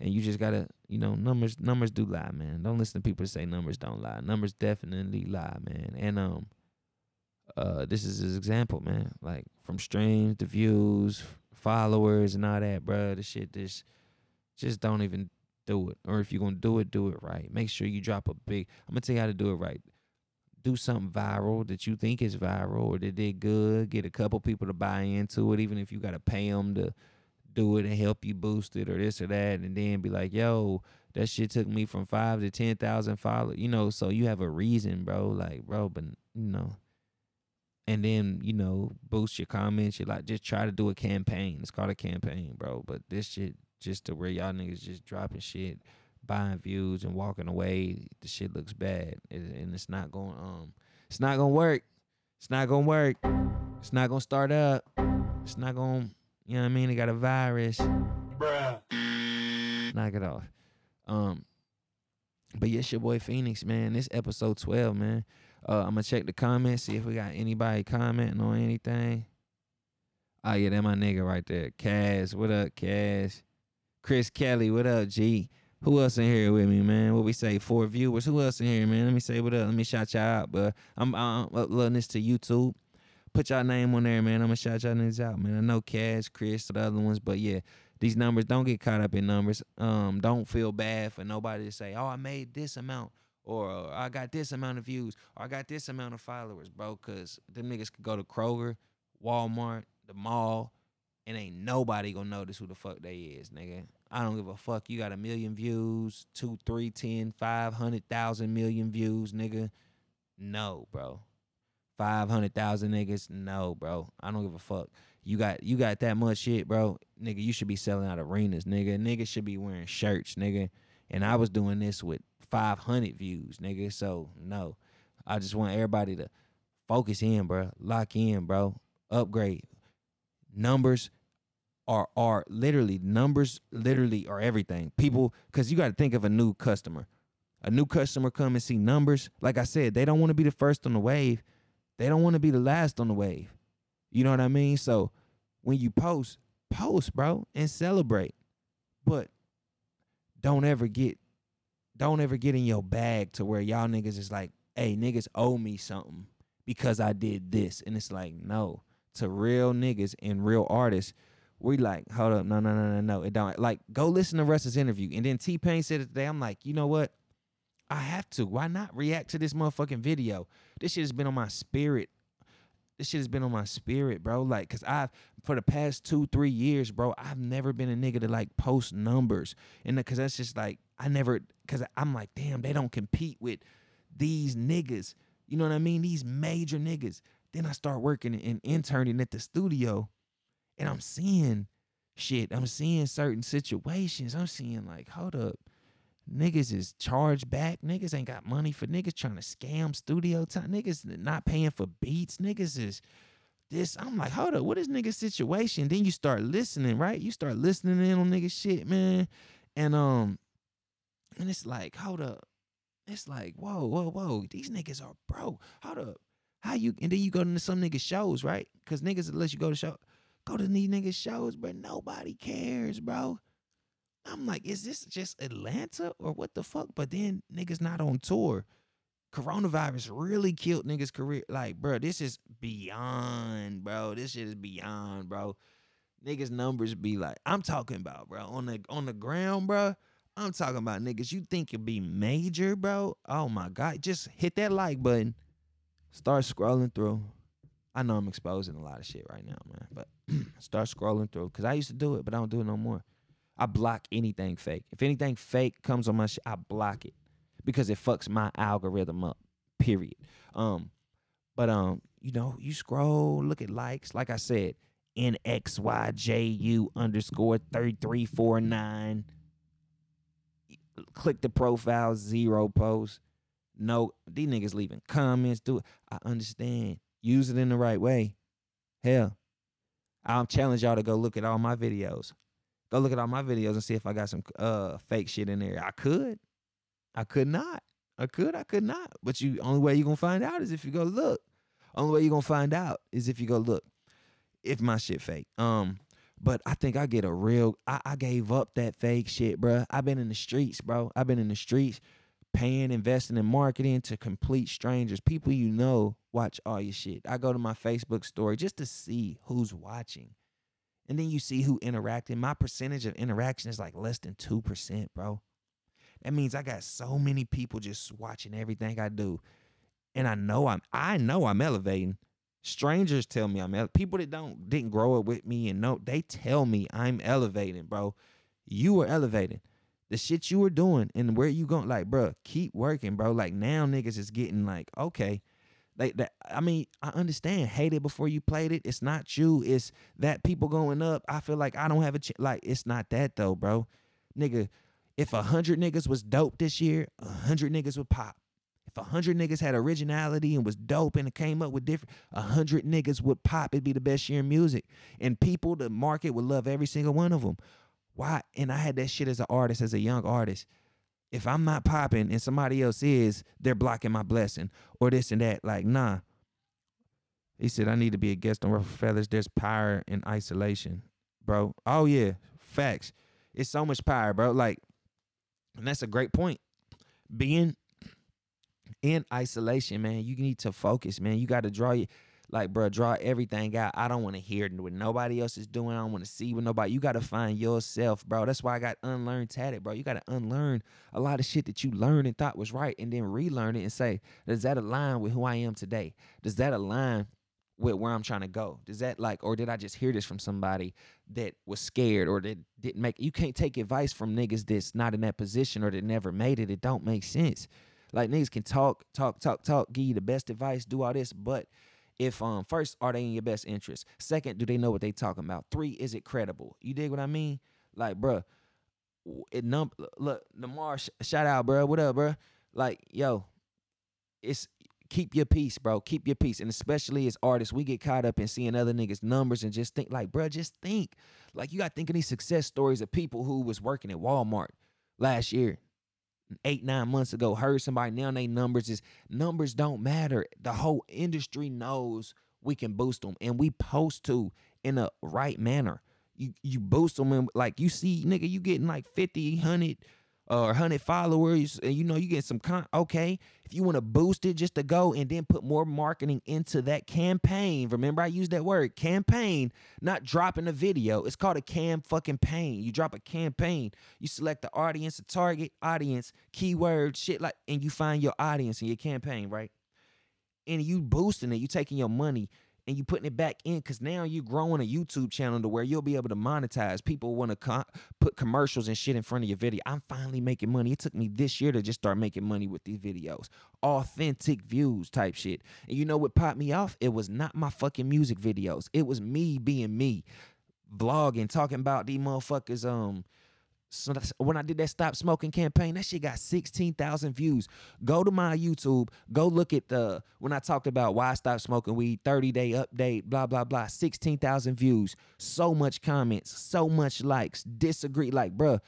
and you just gotta you know numbers numbers do lie man. Don't listen to people say numbers don't lie. Numbers definitely lie man. And um uh, this is his example, man. Like from streams to views, followers, and all that, bro. The shit, this just don't even do it. Or if you're gonna do it, do it right. Make sure you drop a big. I'm gonna tell you how to do it right. Do something viral that you think is viral or that did good. Get a couple people to buy into it, even if you gotta pay them to do it and help you boost it or this or that, and then be like, yo, that shit took me from five to ten thousand followers. You know, so you have a reason, bro. Like, bro, but you know. And then, you know, boost your comments. You like just try to do a campaign. It's called a campaign, bro. But this shit just to where y'all niggas just dropping shit, buying views and walking away, the shit looks bad. And it's not going um it's not gonna work. It's not gonna work. It's not gonna start up. It's not gonna you know what I mean? It got a virus. Bruh. Knock it off. Um, but yes, your boy Phoenix, man. This episode twelve, man. Uh, I'm gonna check the comments, see if we got anybody commenting on anything. Oh yeah, that my nigga right there. Kaz, what up, Kaz? Chris Kelly, what up, G? Who else in here with me, man? What we say? Four viewers. Who else in here, man? Let me say what up. Let me shout y'all out, but I'm, I'm uploading this to YouTube. Put y'all name on there, man. I'm gonna shout y'all niggas out, man. I know Cash, Chris, the other ones, but yeah, these numbers don't get caught up in numbers. Um, don't feel bad for nobody to say, "Oh, I made this amount," or uh, "I got this amount of views," or "I got this amount of followers," bro. Cause them niggas could go to Kroger, Walmart, the mall, and ain't nobody gonna notice who the fuck they is, nigga. I don't give a fuck. You got a million views, two, three, ten, five hundred thousand million views, nigga. No, bro. Five hundred thousand niggas, no, bro. I don't give a fuck. You got you got that much shit, bro. Nigga, you should be selling out arenas, nigga. Niggas should be wearing shirts, nigga. And I was doing this with five hundred views, nigga. So no, I just want everybody to focus in, bro. Lock in, bro. Upgrade. Numbers are are literally numbers. Literally are everything. People, because you got to think of a new customer. A new customer come and see numbers. Like I said, they don't want to be the first on the wave. They don't want to be the last on the wave. You know what I mean? So when you post, post, bro, and celebrate. But don't ever get don't ever get in your bag to where y'all niggas is like, hey, niggas owe me something because I did this. And it's like, no. To real niggas and real artists, we like, hold up, no, no, no, no, no. It don't like go listen to Russ's interview. And then T Pain said it today. I'm like, you know what? I have to. Why not react to this motherfucking video? This shit has been on my spirit. This shit has been on my spirit, bro. Like, cause I've for the past two, three years, bro, I've never been a nigga to like post numbers. And cause that's just like I never cause I'm like, damn, they don't compete with these niggas. You know what I mean? These major niggas. Then I start working and interning at the studio, and I'm seeing shit. I'm seeing certain situations. I'm seeing like, hold up. Niggas is charged back. Niggas ain't got money for niggas trying to scam studio time. Niggas not paying for beats. Niggas is this. I'm like, hold up, what is niggas situation? Then you start listening, right? You start listening in on niggas shit, man. And um, and it's like, hold up. It's like, whoa, whoa, whoa. These niggas are broke. Hold up. How you and then you go to some niggas shows, right? Cause niggas unless you go to show, go to these niggas shows, but nobody cares, bro. I'm like, is this just Atlanta or what the fuck? But then niggas not on tour. Coronavirus really killed niggas' career. Like, bro, this is beyond, bro. This shit is beyond, bro. Niggas' numbers be like, I'm talking about, bro. On the on the ground, bro. I'm talking about niggas. You think it'd be major, bro? Oh my god. Just hit that like button. Start scrolling through. I know I'm exposing a lot of shit right now, man. But start scrolling through. Cause I used to do it, but I don't do it no more. I block anything fake. If anything fake comes on my shit, I block it because it fucks my algorithm up. Period. Um, but um, you know, you scroll, look at likes. Like I said, NXYJU underscore thirty three four nine. Click the profile, zero posts. No, these niggas leaving comments. Do it. I understand. Use it in the right way. Hell, I'll challenge y'all to go look at all my videos go look at all my videos and see if I got some uh fake shit in there. I could. I could not. I could, I could not. But you only way you're gonna find out is if you go look. Only way you're gonna find out is if you go look. If my shit fake. Um, but I think I get a real I, I gave up that fake shit, bro. I've been in the streets, bro. I've been in the streets paying, investing in marketing to complete strangers, people you know watch all your shit. I go to my Facebook story just to see who's watching. And then you see who interacted. My percentage of interaction is like less than 2%, bro. That means I got so many people just watching everything I do. And I know I'm I know I'm elevating. Strangers tell me I'm ele- people that don't didn't grow up with me and no, they tell me I'm elevating, bro. You are elevating. The shit you were doing and where you going, like, bro, keep working, bro. Like now niggas is getting like, okay. Like that I mean, I understand. Hate it before you played it. It's not you. It's that people going up. I feel like I don't have a like it's not that though, bro. Nigga, if a hundred niggas was dope this year, a hundred niggas would pop. If a hundred niggas had originality and was dope and came up with different, a hundred niggas would pop. It'd be the best year in music, and people, the market would love every single one of them. Why? And I had that shit as an artist, as a young artist. If I'm not popping and somebody else is, they're blocking my blessing or this and that. Like, nah. He said, I need to be a guest on Ruffle Feathers. There's power in isolation, bro. Oh, yeah. Facts. It's so much power, bro. Like, and that's a great point. Being in isolation, man, you need to focus, man. You got to draw your, like, bro, draw everything out. I don't want to hear what nobody else is doing. I don't want to see what nobody. You got to find yourself, bro. That's why I got unlearned tatted, bro. You got to unlearn a lot of shit that you learned and thought was right, and then relearn it and say, does that align with who I am today? Does that align with where I'm trying to go? Does that like, or did I just hear this from somebody that was scared or that didn't make? You can't take advice from niggas that's not in that position or that never made it. It don't make sense. Like niggas can talk, talk, talk, talk, give you the best advice, do all this, but if um first are they in your best interest? Second, do they know what they talking about? Three, is it credible? You dig what I mean? Like, bruh, it num look Lamar, sh- shout out, bruh. What up, bruh? Like, yo, it's keep your peace, bro. Keep your peace. And especially as artists, we get caught up in seeing other niggas' numbers and just think, like, bro, just think. Like, you got to think of these success stories of people who was working at Walmart last year, eight, nine months ago, heard somebody now they numbers is numbers don't matter. The whole industry knows we can boost them and we post to in a right manner. You you boost them and like you see, nigga, you getting like 50, 100 or 100 followers and you know you get some con okay if you want to boost it just to go and then put more marketing into that campaign remember i used that word campaign not dropping a video it's called a cam fucking pain you drop a campaign you select the audience the target audience keyword shit like and you find your audience in your campaign right? And you boosting it you taking your money and you putting it back in because now you're growing a YouTube channel to where you'll be able to monetize. People want to co- put commercials and shit in front of your video. I'm finally making money. It took me this year to just start making money with these videos. Authentic views type shit. And you know what popped me off? It was not my fucking music videos. It was me being me, vlogging, talking about these motherfuckers. Um, so when I did that stop smoking campaign, that shit got 16,000 views. Go to my YouTube, go look at the when I talked about why I stopped smoking weed, 30 day update, blah blah blah, 16,000 views, so much comments, so much likes, disagree like, bruh,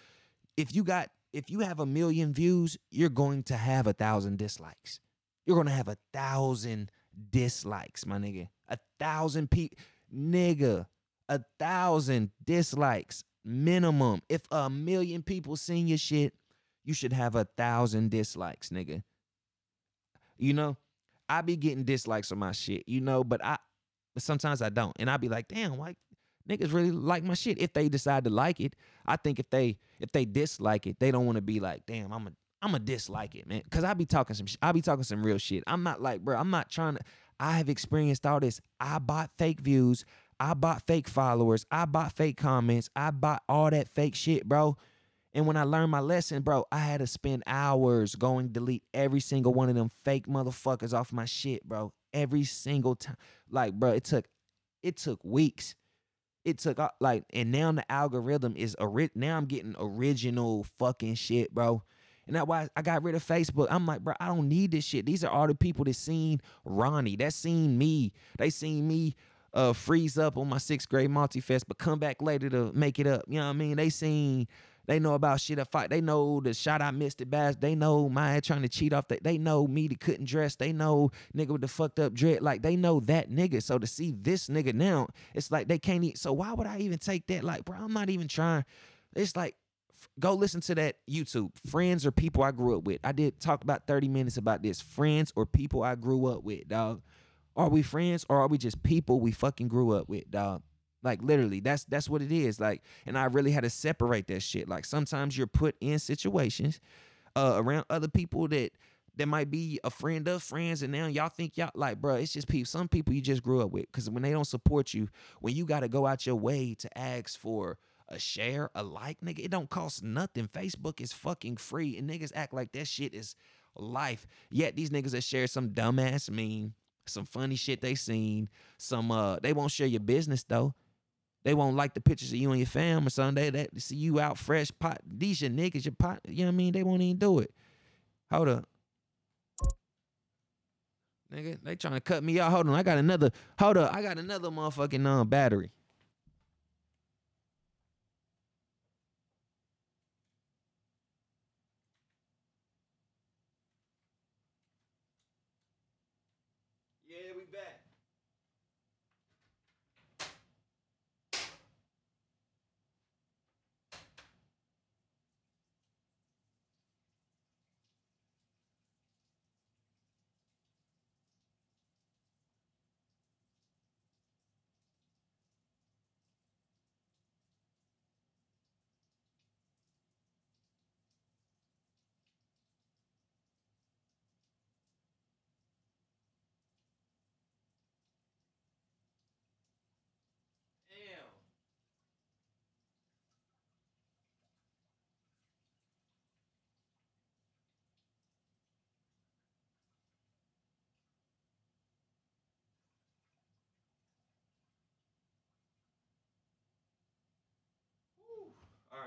if you got if you have a million views, you're going to have a thousand dislikes. You're going to have a thousand dislikes, my nigga. A thousand people, nigga, a thousand dislikes minimum. If a million people seen your shit, you should have a thousand dislikes, nigga. You know, I be getting dislikes on my shit, you know, but I but sometimes I don't. And I be like, damn, like niggas really like my shit if they decide to like it. I think if they if they dislike it, they don't want to be like, damn, I'm a I'm a dislike it, man. Cause I be talking some I be talking some real shit. I'm not like, bro, I'm not trying to I have experienced all this. I bought fake views. I bought fake followers. I bought fake comments. I bought all that fake shit, bro. And when I learned my lesson, bro, I had to spend hours going delete every single one of them fake motherfuckers off my shit, bro. Every single time. Like, bro, it took it took weeks. It took uh, like and now the algorithm is ori- now I'm getting original fucking shit, bro. And that's why I got rid of Facebook. I'm like, bro, I don't need this shit. These are all the people that seen Ronnie, that seen me. They seen me uh freeze up on my sixth grade multi-fest, but come back later to make it up. You know what I mean? They seen they know about shit I fight. They know the shot I missed at Bass. They know my trying to cheat off that. They know me that couldn't dress. They know nigga with the fucked up dread. Like they know that nigga. So to see this nigga now, it's like they can't eat. So why would I even take that? Like, bro, I'm not even trying. It's like Go listen to that YouTube. Friends or people I grew up with. I did talk about 30 minutes about this. Friends or people I grew up with, dog. Are we friends or are we just people we fucking grew up with, dog? Like literally, that's that's what it is. Like, and I really had to separate that shit. Like sometimes you're put in situations uh around other people that that might be a friend of friends, and now y'all think y'all like, bro, it's just people. Some people you just grew up with, because when they don't support you, when you got to go out your way to ask for a share, a like, nigga, it don't cost nothing. Facebook is fucking free, and niggas act like that shit is life. Yet these niggas that share some dumbass meme, some funny shit they seen, some uh, they won't share your business though. They won't like the pictures of you and your fam or something. They, they see you out fresh pot. These your niggas, your pot. You know what I mean? They won't even do it. Hold up. Nigga, they trying to cut me out. Hold on. I got another. Hold up. I got another motherfucking um, battery.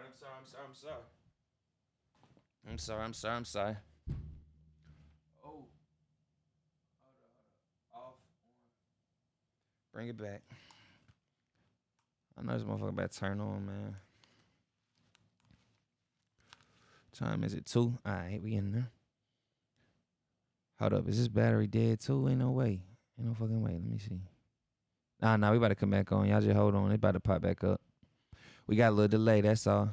Right, I'm sorry. I'm sorry. I'm sorry. I'm sorry. I'm sorry. I'm sorry. Oh. Hold up, hold up. Off. On. Bring it back. I know this motherfucker about to turn on, man. Time is it two? All right, we in there. Hold up, is this battery dead too? Ain't no way. Ain't no fucking way. Let me see. Nah, nah, we about to come back on. Y'all just hold on. It about to pop back up. We got a little delay, that's all.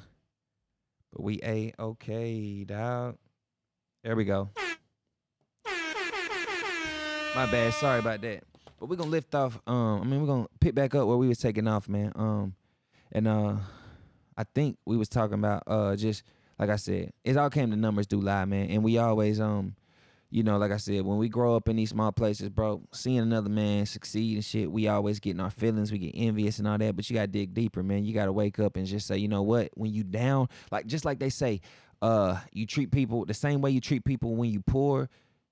But we a okay, dog. There we go. My bad. Sorry about that. But we're gonna lift off. Um, I mean, we're gonna pick back up where we was taking off, man. Um, and uh, I think we was talking about uh, just like I said, it all came to numbers do lie, man. And we always um, you know, like I said, when we grow up in these small places, bro, seeing another man succeed and shit, we always getting our feelings, we get envious and all that. But you gotta dig deeper, man. You gotta wake up and just say, you know what? When you down, like just like they say, uh, you treat people the same way you treat people when you poor.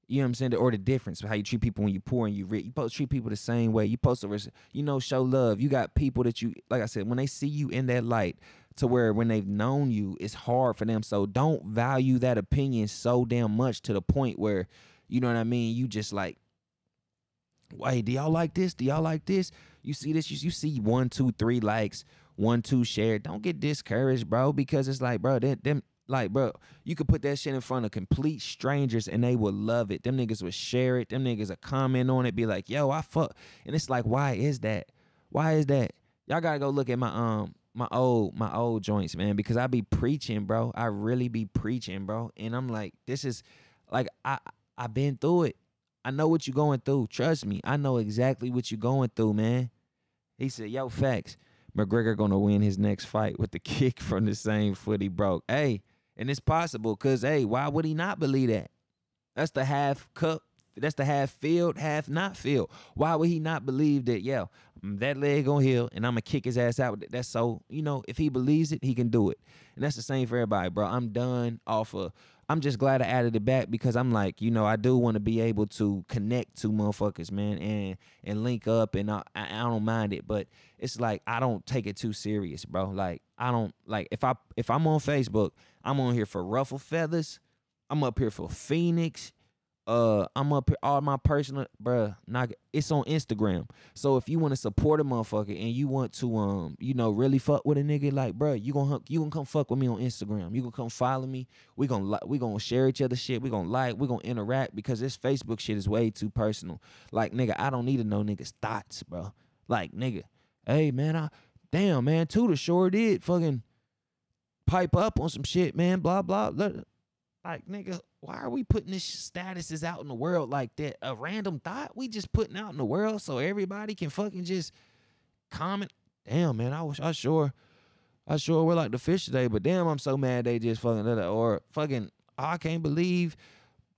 You know what I'm saying? Or the difference how you treat people when you poor and you rich. You supposed to treat people the same way. You supposed to, you know, show love. You got people that you, like I said, when they see you in that light, to where when they've known you, it's hard for them. So don't value that opinion so damn much to the point where, you know what I mean? You just like, wait, do y'all like this? Do y'all like this? You see this? You, you see one, two, three likes, one, two shared. Don't get discouraged, bro, because it's like, bro, that them like, bro, you could put that shit in front of complete strangers and they would love it. Them niggas would share it. Them niggas would comment on it, be like, yo, I fuck. And it's like, why is that? Why is that? Y'all gotta go look at my um my old my old joints, man, because I be preaching, bro. I really be preaching, bro. And I'm like, this is like I I been through it. I know what you're going through. Trust me. I know exactly what you're going through, man. He said, yo, facts. McGregor gonna win his next fight with the kick from the same foot he broke. Hey, and it's possible, cause hey, why would he not believe that? That's the half cup. That's the half filled, half not filled. Why would he not believe that? Yeah, mm, that leg gonna heal, and I'm gonna kick his ass out. That's so you know, if he believes it, he can do it, and that's the same for everybody, bro. I'm done off of. I'm just glad I added it back because I'm like, you know, I do want to be able to connect to motherfuckers, man, and and link up, and I I don't mind it, but it's like I don't take it too serious, bro. Like I don't like if I if I'm on Facebook, I'm on here for ruffle feathers. I'm up here for Phoenix. Uh, I'm up all my personal, bruh. Not it's on Instagram. So if you want to support a motherfucker and you want to, um, you know, really fuck with a nigga, like, bruh, you gonna you gonna come fuck with me on Instagram. You gonna come follow me. We gonna like, we gonna share each other shit. We gonna like, we gonna interact because this Facebook shit is way too personal. Like, nigga, I don't need to know niggas thoughts, bro. Like, nigga, hey man, I damn man, Tudor sure did fucking pipe up on some shit, man. Blah blah. blah. Like nigga, why are we putting this statuses out in the world like that? A random thought we just putting out in the world so everybody can fucking just comment. Damn, man, I wish I sure, I sure would like the fish today, but damn, I'm so mad they just fucking or fucking. Oh, I can't believe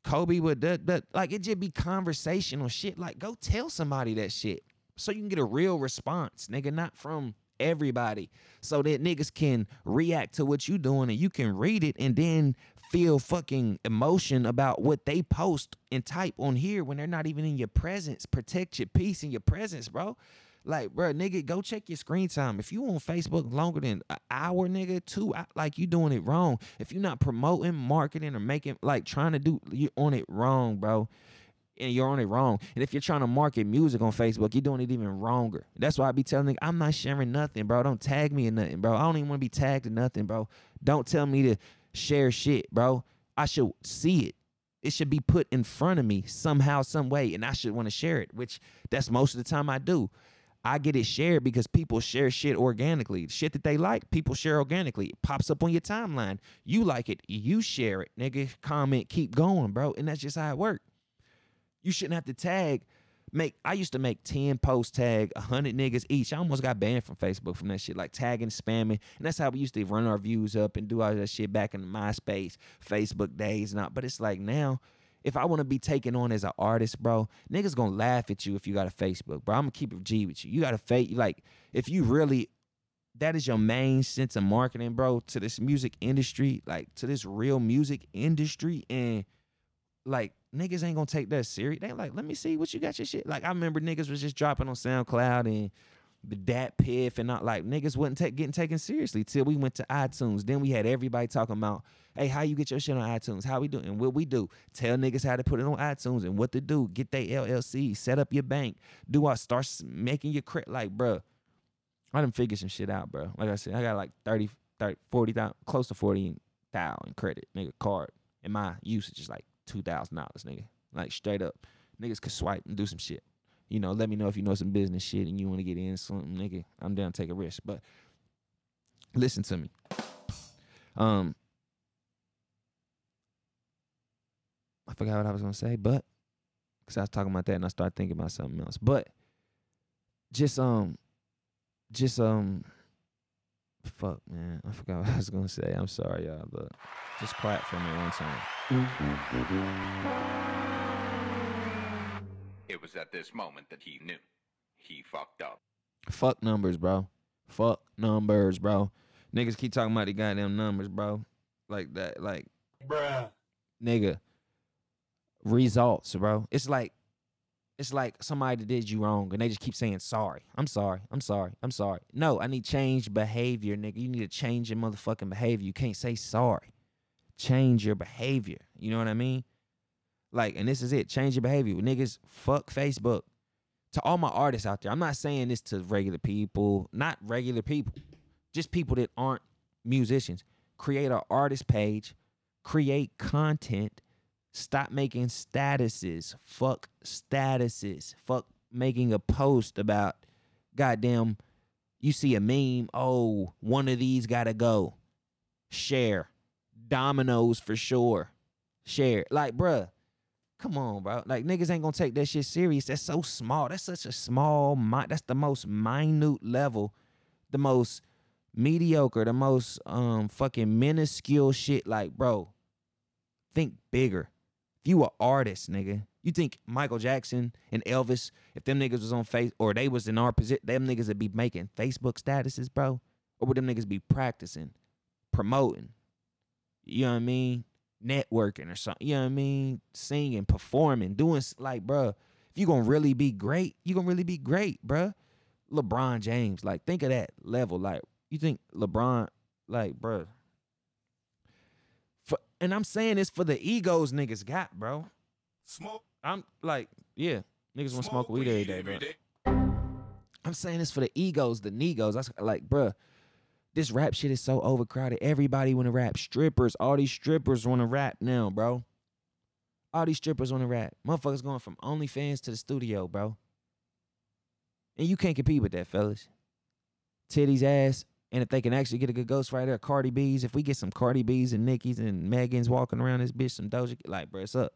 Kobe would that that like it just be conversational shit. Like go tell somebody that shit so you can get a real response, nigga, not from everybody. So that niggas can react to what you doing and you can read it and then feel fucking emotion about what they post and type on here when they're not even in your presence. Protect your peace in your presence, bro. Like, bro, nigga, go check your screen time. If you on Facebook longer than an hour, nigga, two, like you doing it wrong. If you're not promoting, marketing, or making, like trying to do, you're on it wrong, bro. And you're on it wrong. And if you're trying to market music on Facebook, you're doing it even wronger. That's why I be telling nigga, I'm not sharing nothing, bro. Don't tag me in nothing, bro. I don't even want to be tagged in nothing, bro. Don't tell me to share shit, bro. I should see it. It should be put in front of me somehow, some way, and I should want to share it, which that's most of the time I do. I get it shared because people share shit organically. Shit that they like, people share organically. It pops up on your timeline. You like it, you share it, nigga. Comment, keep going, bro. And that's just how it works. You shouldn't have to tag. Make I used to make 10 posts tag 100 niggas each. I almost got banned from Facebook from that shit, like tagging, spamming. And that's how we used to run our views up and do all that shit back in MySpace, Facebook days. And all. But it's like now, if I want to be taken on as an artist, bro, niggas gonna laugh at you if you got a Facebook, bro. I'm gonna keep it G with you. You got a fake, like, if you really, that is your main sense of marketing, bro, to this music industry, like to this real music industry, and like niggas ain't gonna take that serious. They like, let me see what you got your shit. Like I remember niggas was just dropping on SoundCloud and the DatPiff and not like niggas wasn't ta- getting taken seriously till we went to iTunes. Then we had everybody talking about, hey, how you get your shit on iTunes? How we do? And what we do? Tell niggas how to put it on iTunes and what to do. Get they LLC, set up your bank, do I Start making your credit. Like, bruh, I done figure some shit out, bro. Like I said, I got like 30, 30 40,000, close to 40,000 credit, nigga, card. And my usage is like $2,000, nigga. Like straight up. Niggas could swipe and do some shit. You know, let me know if you know some business shit and you want to get in something, nigga. I'm down to take a risk. But listen to me. Um I forgot what I was gonna say, but because I was talking about that and I started thinking about something else. But just um just um fuck man, I forgot what I was gonna say. I'm sorry, y'all, but just quiet for me one time. It was at this moment that he knew. He fucked up. Fuck numbers, bro. Fuck numbers, bro. Niggas keep talking about the goddamn numbers, bro. Like that, like Bruh. nigga. Results, bro. It's like it's like somebody did you wrong and they just keep saying sorry. I'm sorry. I'm sorry. I'm sorry. No, I need change behavior, nigga. You need to change your motherfucking behavior. You can't say sorry. Change your behavior. You know what I mean? Like, and this is it. Change your behavior. Niggas, fuck Facebook. To all my artists out there, I'm not saying this to regular people, not regular people, just people that aren't musicians. Create an artist page, create content, stop making statuses. Fuck statuses. Fuck making a post about goddamn you see a meme, oh, one of these gotta go. Share. Dominoes for sure. Share. Like, bruh, come on, bro. Like niggas ain't gonna take that shit serious. That's so small. That's such a small that's the most minute level, the most mediocre, the most um fucking minuscule shit. Like, bro, think bigger. If you a artist, nigga, you think Michael Jackson and Elvis, if them niggas was on face or they was in our position, them niggas would be making Facebook statuses, bro, or would them niggas be practicing, promoting? You know what I mean? Networking or something. You know what I mean? Singing, performing, doing like, bro. If you gonna really be great, you gonna really be great, bro. LeBron James, like, think of that level. Like, you think LeBron, like, bro. For, and I'm saying this for the egos niggas got, bro. Smoke. I'm like, yeah, niggas want to smoke weed every day, bro. every day. I'm saying this for the egos, the negos. That's like, bruh, this rap shit is so overcrowded. Everybody want to rap. Strippers, all these strippers want to rap now, bro. All these strippers want to rap. Motherfuckers going from OnlyFans to the studio, bro. And you can't compete with that, fellas. Titties, ass, And if they can actually get a good ghostwriter, Cardi B's, if we get some Cardi B's and Nicki's and Megan's walking around this bitch, some Doja, like, bro, it's up.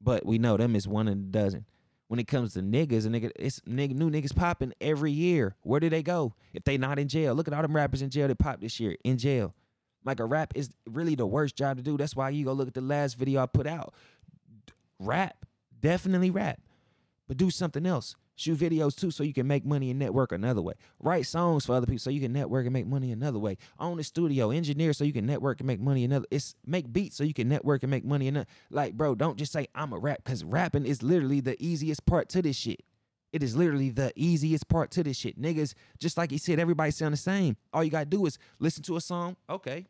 But we know them is one in a dozen. When it comes to niggas, a nigga, it's nigga, new niggas popping every year. Where do they go if they not in jail? Look at all them rappers in jail that popped this year in jail. Like a rap is really the worst job to do. That's why you go look at the last video I put out. Rap, definitely rap, but do something else. Shoot videos too, so you can make money and network another way. Write songs for other people, so you can network and make money another way. Own a studio, engineer, so you can network and make money another. It's make beats, so you can network and make money another. Like, bro, don't just say I'm a rap, because rapping is literally the easiest part to this shit. It is literally the easiest part to this shit. Niggas, just like he said, everybody sound the same. All you gotta do is listen to a song. Okay.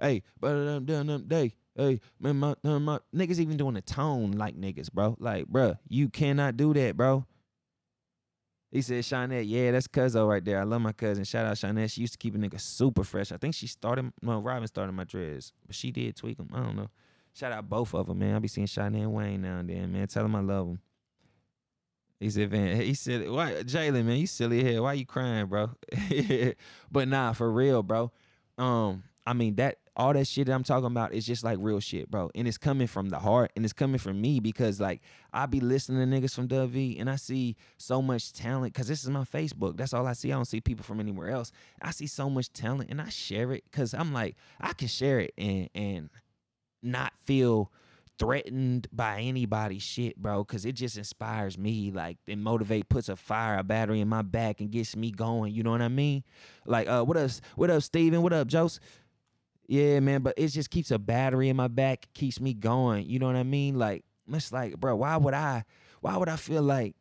Hey, but um, dum day. Hey, man, my, um, my niggas even doing a tone like niggas, bro. Like, bro, you cannot do that, bro. He said, Shawnette, yeah, that's Cuzzo right there. I love my cousin. Shout out Shawnette. She used to keep a nigga super fresh. I think she started, no, Robin started my dreads, but she did tweak them. I don't know. Shout out both of them, man. I be seeing Shawnette and Wayne now and then, man. Tell them I love them. He said, Van, he said, why, Jalen, man, you silly head. Why you crying, bro? but nah, for real, bro. Um, I mean that all that shit that I'm talking about is just like real shit, bro. And it's coming from the heart and it's coming from me because like I be listening to niggas from Dub V and I see so much talent because this is my Facebook. That's all I see. I don't see people from anywhere else. I see so much talent and I share it because I'm like, I can share it and and not feel threatened by anybody's shit, bro, because it just inspires me. Like it motivate, puts a fire, a battery in my back and gets me going. You know what I mean? Like, uh, what up, what up, Steven? What up, Joseph? Yeah, man, but it just keeps a battery in my back, keeps me going. You know what I mean? Like, it's like, bro, why would I, why would I feel like,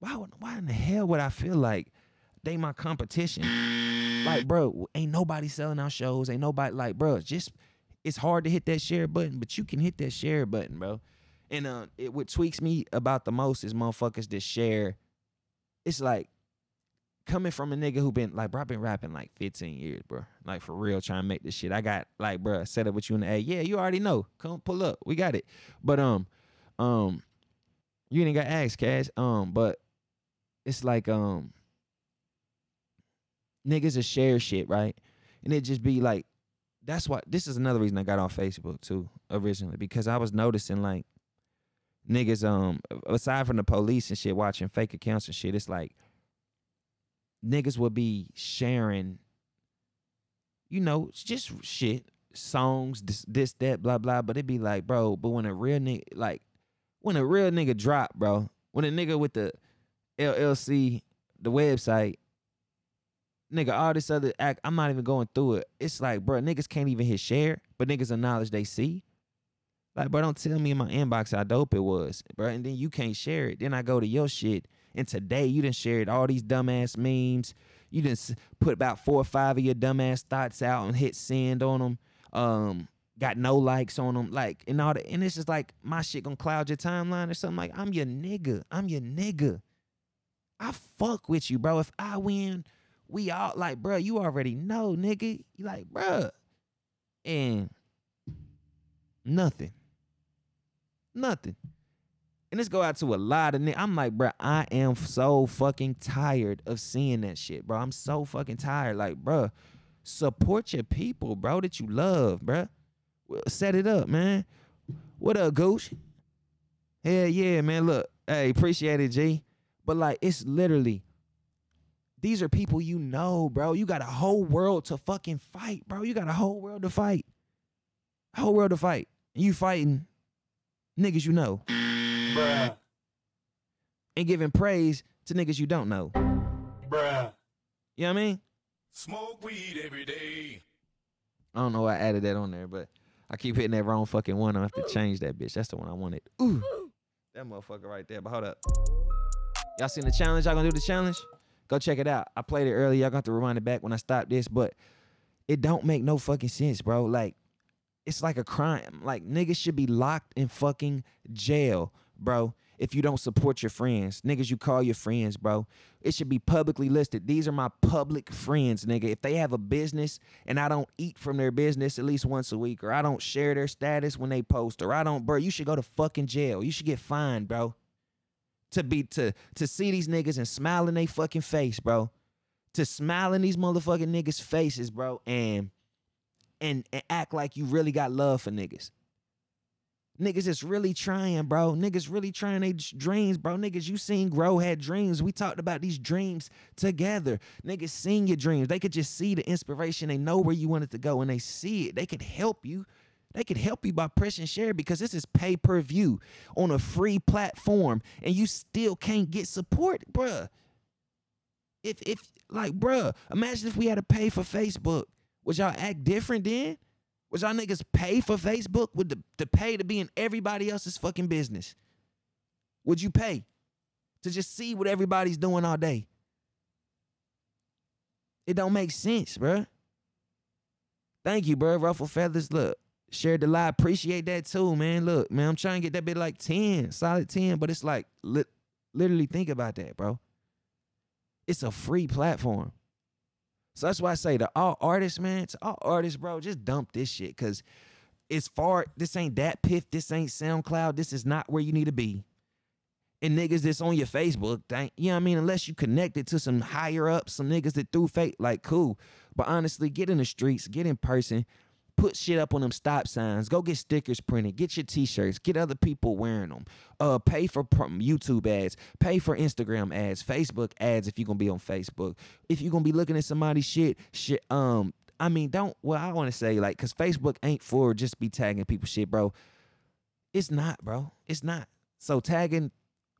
why would, why in the hell would I feel like they my competition? Like, bro, ain't nobody selling out shows. Ain't nobody like, bro, just it's hard to hit that share button, but you can hit that share button, bro. And uh, it what tweaks me about the most is motherfuckers that share. It's like coming from a nigga who been like, bro, I've been rapping like 15 years, bro. Like for real, trying to make this shit. I got like, bro, set up with you in the A. Yeah, you already know. Come pull up. We got it. But um, um, you ain't got ask cash. Um, but it's like um, niggas will share shit, right? And it just be like, that's why. This is another reason I got on Facebook too originally because I was noticing like niggas um aside from the police and shit watching fake accounts and shit, it's like niggas would be sharing, you know, just shit, songs, this, this, that, blah, blah. But it'd be like, bro, but when a real nigga, like, when a real nigga drop, bro, when a nigga with the LLC, the website, nigga, all this other act, I'm not even going through it. It's like, bro, niggas can't even hit share, but niggas acknowledge they see. Like, bro, don't tell me in my inbox how dope it was, bro. And then you can't share it. Then I go to your shit and today you done shared all these dumbass memes. You didn't put about four or five of your dumbass thoughts out and hit send on them. Um, got no likes on them, like and all that. And it's just like my shit gonna cloud your timeline or something. Like I'm your nigga. I'm your nigga. I fuck with you, bro. If I win, we all like, bro. You already know, nigga. You like, bro, and nothing, nothing. And this go out to a lot of niggas. I'm like, bro, I am so fucking tired of seeing that shit, bro. I'm so fucking tired. Like, bro, support your people, bro, that you love, bro. Set it up, man. What up, Gooch? Hell yeah, man. Look, hey, appreciate it, G. But like, it's literally, these are people you know, bro. You got a whole world to fucking fight, bro. You got a whole world to fight. Whole world to fight. And you fighting niggas you know Bruh. and giving praise to niggas you don't know. Bruh. You know what I mean? Smoke weed every day. I don't know why I added that on there, but I keep hitting that wrong fucking one. I have to change that bitch. That's the one I wanted. Ooh. That motherfucker right there. But hold up. Y'all seen the challenge? Y'all gonna do the challenge? Go check it out. I played it earlier. Y'all got to rewind it back when I stopped this, but it don't make no fucking sense, bro. Like, it's like a crime. Like, niggas should be locked in fucking jail, bro. If you don't support your friends, niggas you call your friends, bro. It should be publicly listed. These are my public friends, nigga. If they have a business and I don't eat from their business at least once a week, or I don't share their status when they post, or I don't, bro, you should go to fucking jail. You should get fined, bro. To be to to see these niggas and smile in their fucking face, bro. to smile in these motherfucking niggas' faces, bro, and and, and act like you really got love for niggas. Niggas is really trying, bro. Niggas really trying their dreams, bro. Niggas, you seen Grow had dreams. We talked about these dreams together. Niggas seen your dreams. They could just see the inspiration. They know where you wanted to go and they see it. They could help you. They could help you by pressing share because this is pay per view on a free platform and you still can't get support, bruh. If, if, like, bruh, imagine if we had to pay for Facebook. Would y'all act different then? Would y'all niggas pay for Facebook? Would the, to pay to be in everybody else's fucking business? Would you pay to just see what everybody's doing all day? It don't make sense, bruh. Thank you, bro. Ruffle feathers. Look, shared the live. Appreciate that too, man. Look, man, I'm trying to get that bit like 10, solid 10, but it's like li- literally think about that, bro. It's a free platform. So that's why I say to all artists, man, to all artists, bro, just dump this shit. Cause it's far, this ain't DatPiff, this ain't SoundCloud, this is not where you need to be. And niggas that's on your Facebook, thank you know what I mean? Unless you connected to some higher up, some niggas that threw fake, like cool. But honestly, get in the streets, get in person, put shit up on them stop signs, go get stickers printed, get your t-shirts, get other people wearing them. Uh, pay for YouTube ads, pay for Instagram ads, Facebook ads if you're gonna be on Facebook. If you're gonna be looking at somebody's shit, shit, um, I mean, don't. Well, I want to say like, cause Facebook ain't for just be tagging people shit, bro. It's not, bro. It's not. So tagging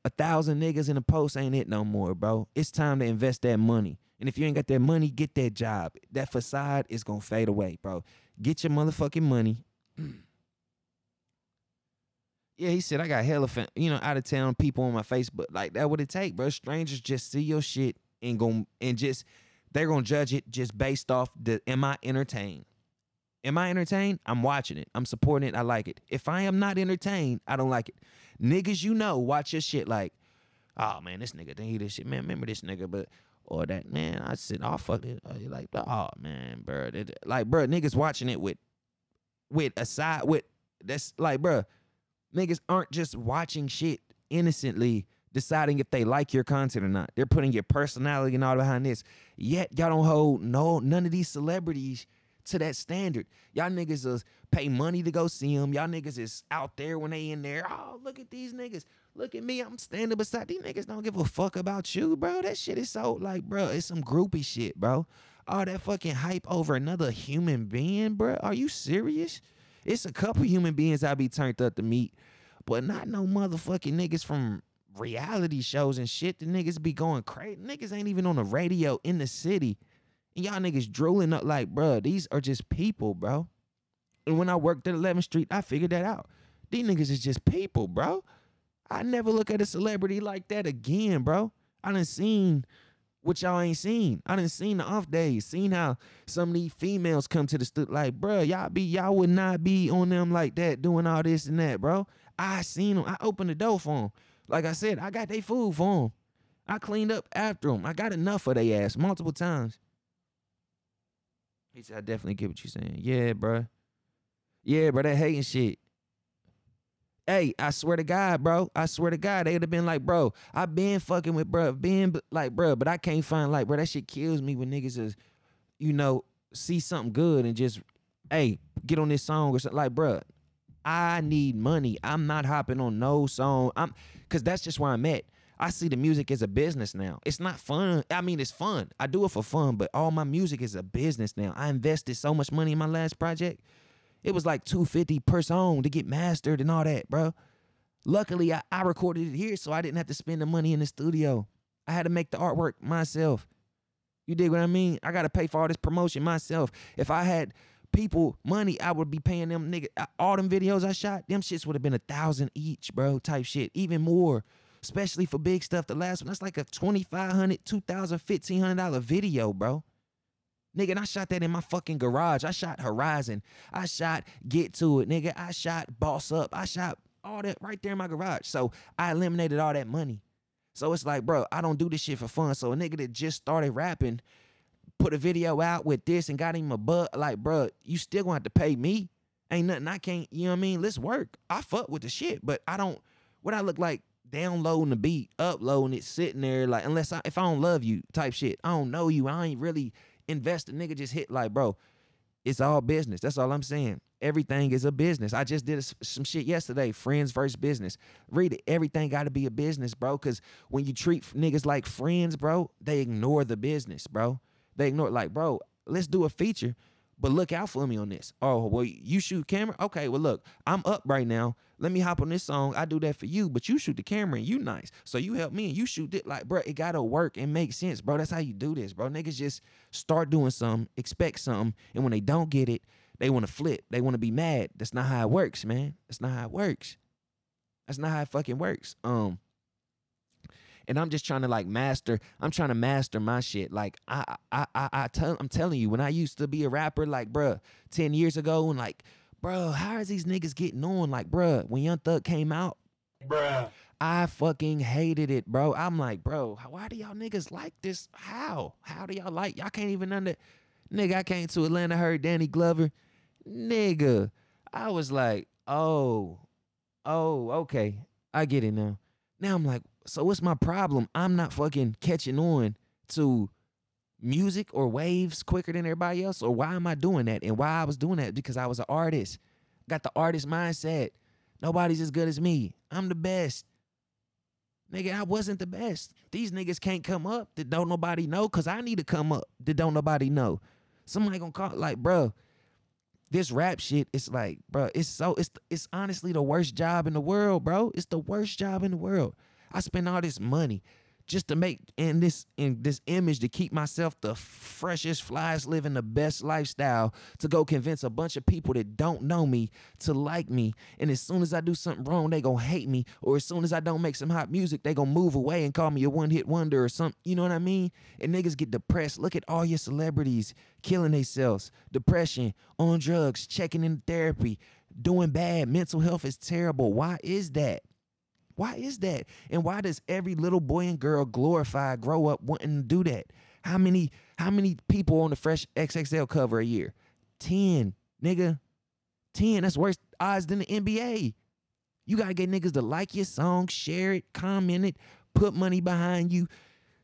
a thousand niggas in a post ain't it no more, bro. It's time to invest that money. And if you ain't got that money, get that job. That facade is gonna fade away, bro. Get your motherfucking money. yeah, he said I got hella, fan, you know, out of town people on my Facebook. Like that, what it take, bro? Strangers just see your shit and go and just they're gonna judge it just based off the am I entertained? Am I entertained? I'm watching it. I'm supporting it. I like it. If I am not entertained, I don't like it. Niggas, you know, watch your shit like, oh man, this nigga think he this shit. Man, remember this nigga, but or that man, I said, oh fuck it. Uh, like, oh man, bro. Like, bro, niggas watching it with with a side with that's like, bro, niggas aren't just watching shit innocently deciding if they like your content or not. They're putting your personality and all behind this. Yet y'all don't hold no none of these celebrities to that standard. Y'all niggas is pay money to go see them. Y'all niggas is out there when they in there. Oh, look at these niggas. Look at me. I'm standing beside these niggas. Don't give a fuck about you, bro. That shit is so like, bro. It's some groupie shit, bro. All that fucking hype over another human being, bro. Are you serious? It's a couple human beings I be turned up to meet, but not no motherfucking niggas from reality shows and shit. The niggas be going crazy. Niggas ain't even on the radio in the city. And y'all niggas drooling up like, bro, these are just people, bro. And when I worked at 11th Street, I figured that out. These niggas is just people, bro. I never look at a celebrity like that again, bro. I done seen what y'all ain't seen. I done seen the off days, seen how some of these females come to the studio like, bro, y'all be y'all would not be on them like that doing all this and that, bro. I seen them. I opened the door for them. Like I said, I got their food for them. I cleaned up after them. I got enough of their ass multiple times. He said, I definitely get what you're saying. Yeah, bro. Yeah, bro, that hating shit. Hey, I swear to God, bro. I swear to God, they'd have been like, bro, I been fucking with bro, been like, bro, but I can't find like, bro, that shit kills me when niggas is, you know, see something good and just, hey, get on this song or something. Like, bro, I need money. I'm not hopping on no song. I'm, cause that's just where I'm at. I see the music as a business now. It's not fun. I mean, it's fun. I do it for fun, but all my music is a business now. I invested so much money in my last project. It was like 250 per song to get mastered and all that, bro. Luckily, I, I recorded it here, so I didn't have to spend the money in the studio. I had to make the artwork myself. You dig what I mean? I gotta pay for all this promotion myself. If I had people money, I would be paying them nigga all them videos I shot. Them shits would have been a thousand each, bro. Type shit, even more. Especially for big stuff. The last one, that's like a 2500 2000 1500 dollar video, bro. Nigga, and I shot that in my fucking garage. I shot Horizon. I shot Get To It, nigga. I shot Boss Up. I shot all that right there in my garage. So I eliminated all that money. So it's like, bro, I don't do this shit for fun. So a nigga that just started rapping, put a video out with this and got him a butt, like, bro, you still gonna have to pay me. Ain't nothing I can't, you know what I mean? Let's work. I fuck with the shit, but I don't, what I look like downloading the beat, uploading it, sitting there like unless I if I don't love you type shit. I don't know you. I ain't really invested. Nigga just hit like, bro, it's all business. That's all I'm saying. Everything is a business. I just did some shit yesterday. Friends versus business. Read it. Everything got to be a business, bro. Because when you treat niggas like friends, bro, they ignore the business, bro. They ignore like, bro. Let's do a feature, but look out for me on this. Oh, well, you shoot camera. Okay, well, look, I'm up right now. Let me hop on this song. I do that for you, but you shoot the camera and you nice. So you help me and you shoot it. Like, bro, it gotta work and make sense, bro. That's how you do this, bro. Niggas just start doing something, expect something, and when they don't get it, they want to flip. They want to be mad. That's not how it works, man. That's not how it works. That's not how it fucking works. Um, and I'm just trying to like master. I'm trying to master my shit. Like I, I, I, I tell, I'm telling you, when I used to be a rapper, like bruh, ten years ago, and like, bruh, how is these niggas getting on? Like, bruh, when Young Thug came out, Bruh. I fucking hated it, bro. I'm like, bro, why do y'all niggas like this? How? How do y'all like? Y'all can't even under. Nigga, I came to Atlanta, heard Danny Glover. Nigga, I was like, oh, oh, okay, I get it now. Now I'm like, so what's my problem? I'm not fucking catching on to music or waves quicker than everybody else, or why am I doing that? And why I was doing that because I was an artist, got the artist mindset. Nobody's as good as me. I'm the best. Nigga, I wasn't the best. These niggas can't come up that don't nobody know because I need to come up that don't nobody know. Somebody gonna call like, bro, this rap shit, it's like, bro, it's so it's it's honestly the worst job in the world, bro. It's the worst job in the world. I spend all this money just to make in this in this image to keep myself the freshest, flyest, living the best lifestyle to go convince a bunch of people that don't know me to like me. And as soon as I do something wrong, they gonna hate me. Or as soon as I don't make some hot music, they gonna move away and call me a one-hit wonder or something. You know what I mean? And niggas get depressed. Look at all your celebrities killing themselves, depression, on drugs, checking in therapy, doing bad. Mental health is terrible. Why is that? Why is that? And why does every little boy and girl glorify grow up wanting to do that? How many how many people on the fresh XXL cover a year? 10, nigga. 10. That's worse odds than the NBA. You gotta get niggas to like your song, share it, comment it, put money behind you,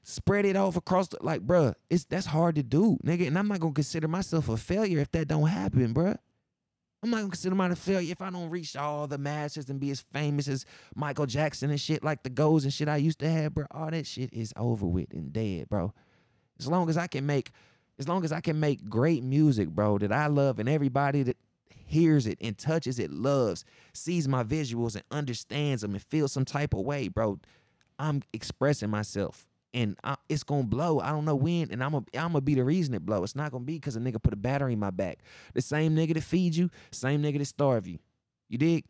spread it off across the like, bruh, it's that's hard to do, nigga. And I'm not gonna consider myself a failure if that don't happen, bruh. I'm not gonna consider myself a failure if I don't reach all the masses and be as famous as Michael Jackson and shit, like the goals and shit I used to have, bro. All that shit is over with and dead, bro. As long as I can make, as long as I can make great music, bro, that I love and everybody that hears it and touches it, loves, sees my visuals and understands them and feels some type of way, bro. I'm expressing myself and I, it's gonna blow. I don't know when, and I'm gonna I'm be the reason it blow. It's not gonna be because a nigga put a battery in my back. The same nigga that feeds you, same nigga that starve you. You dig?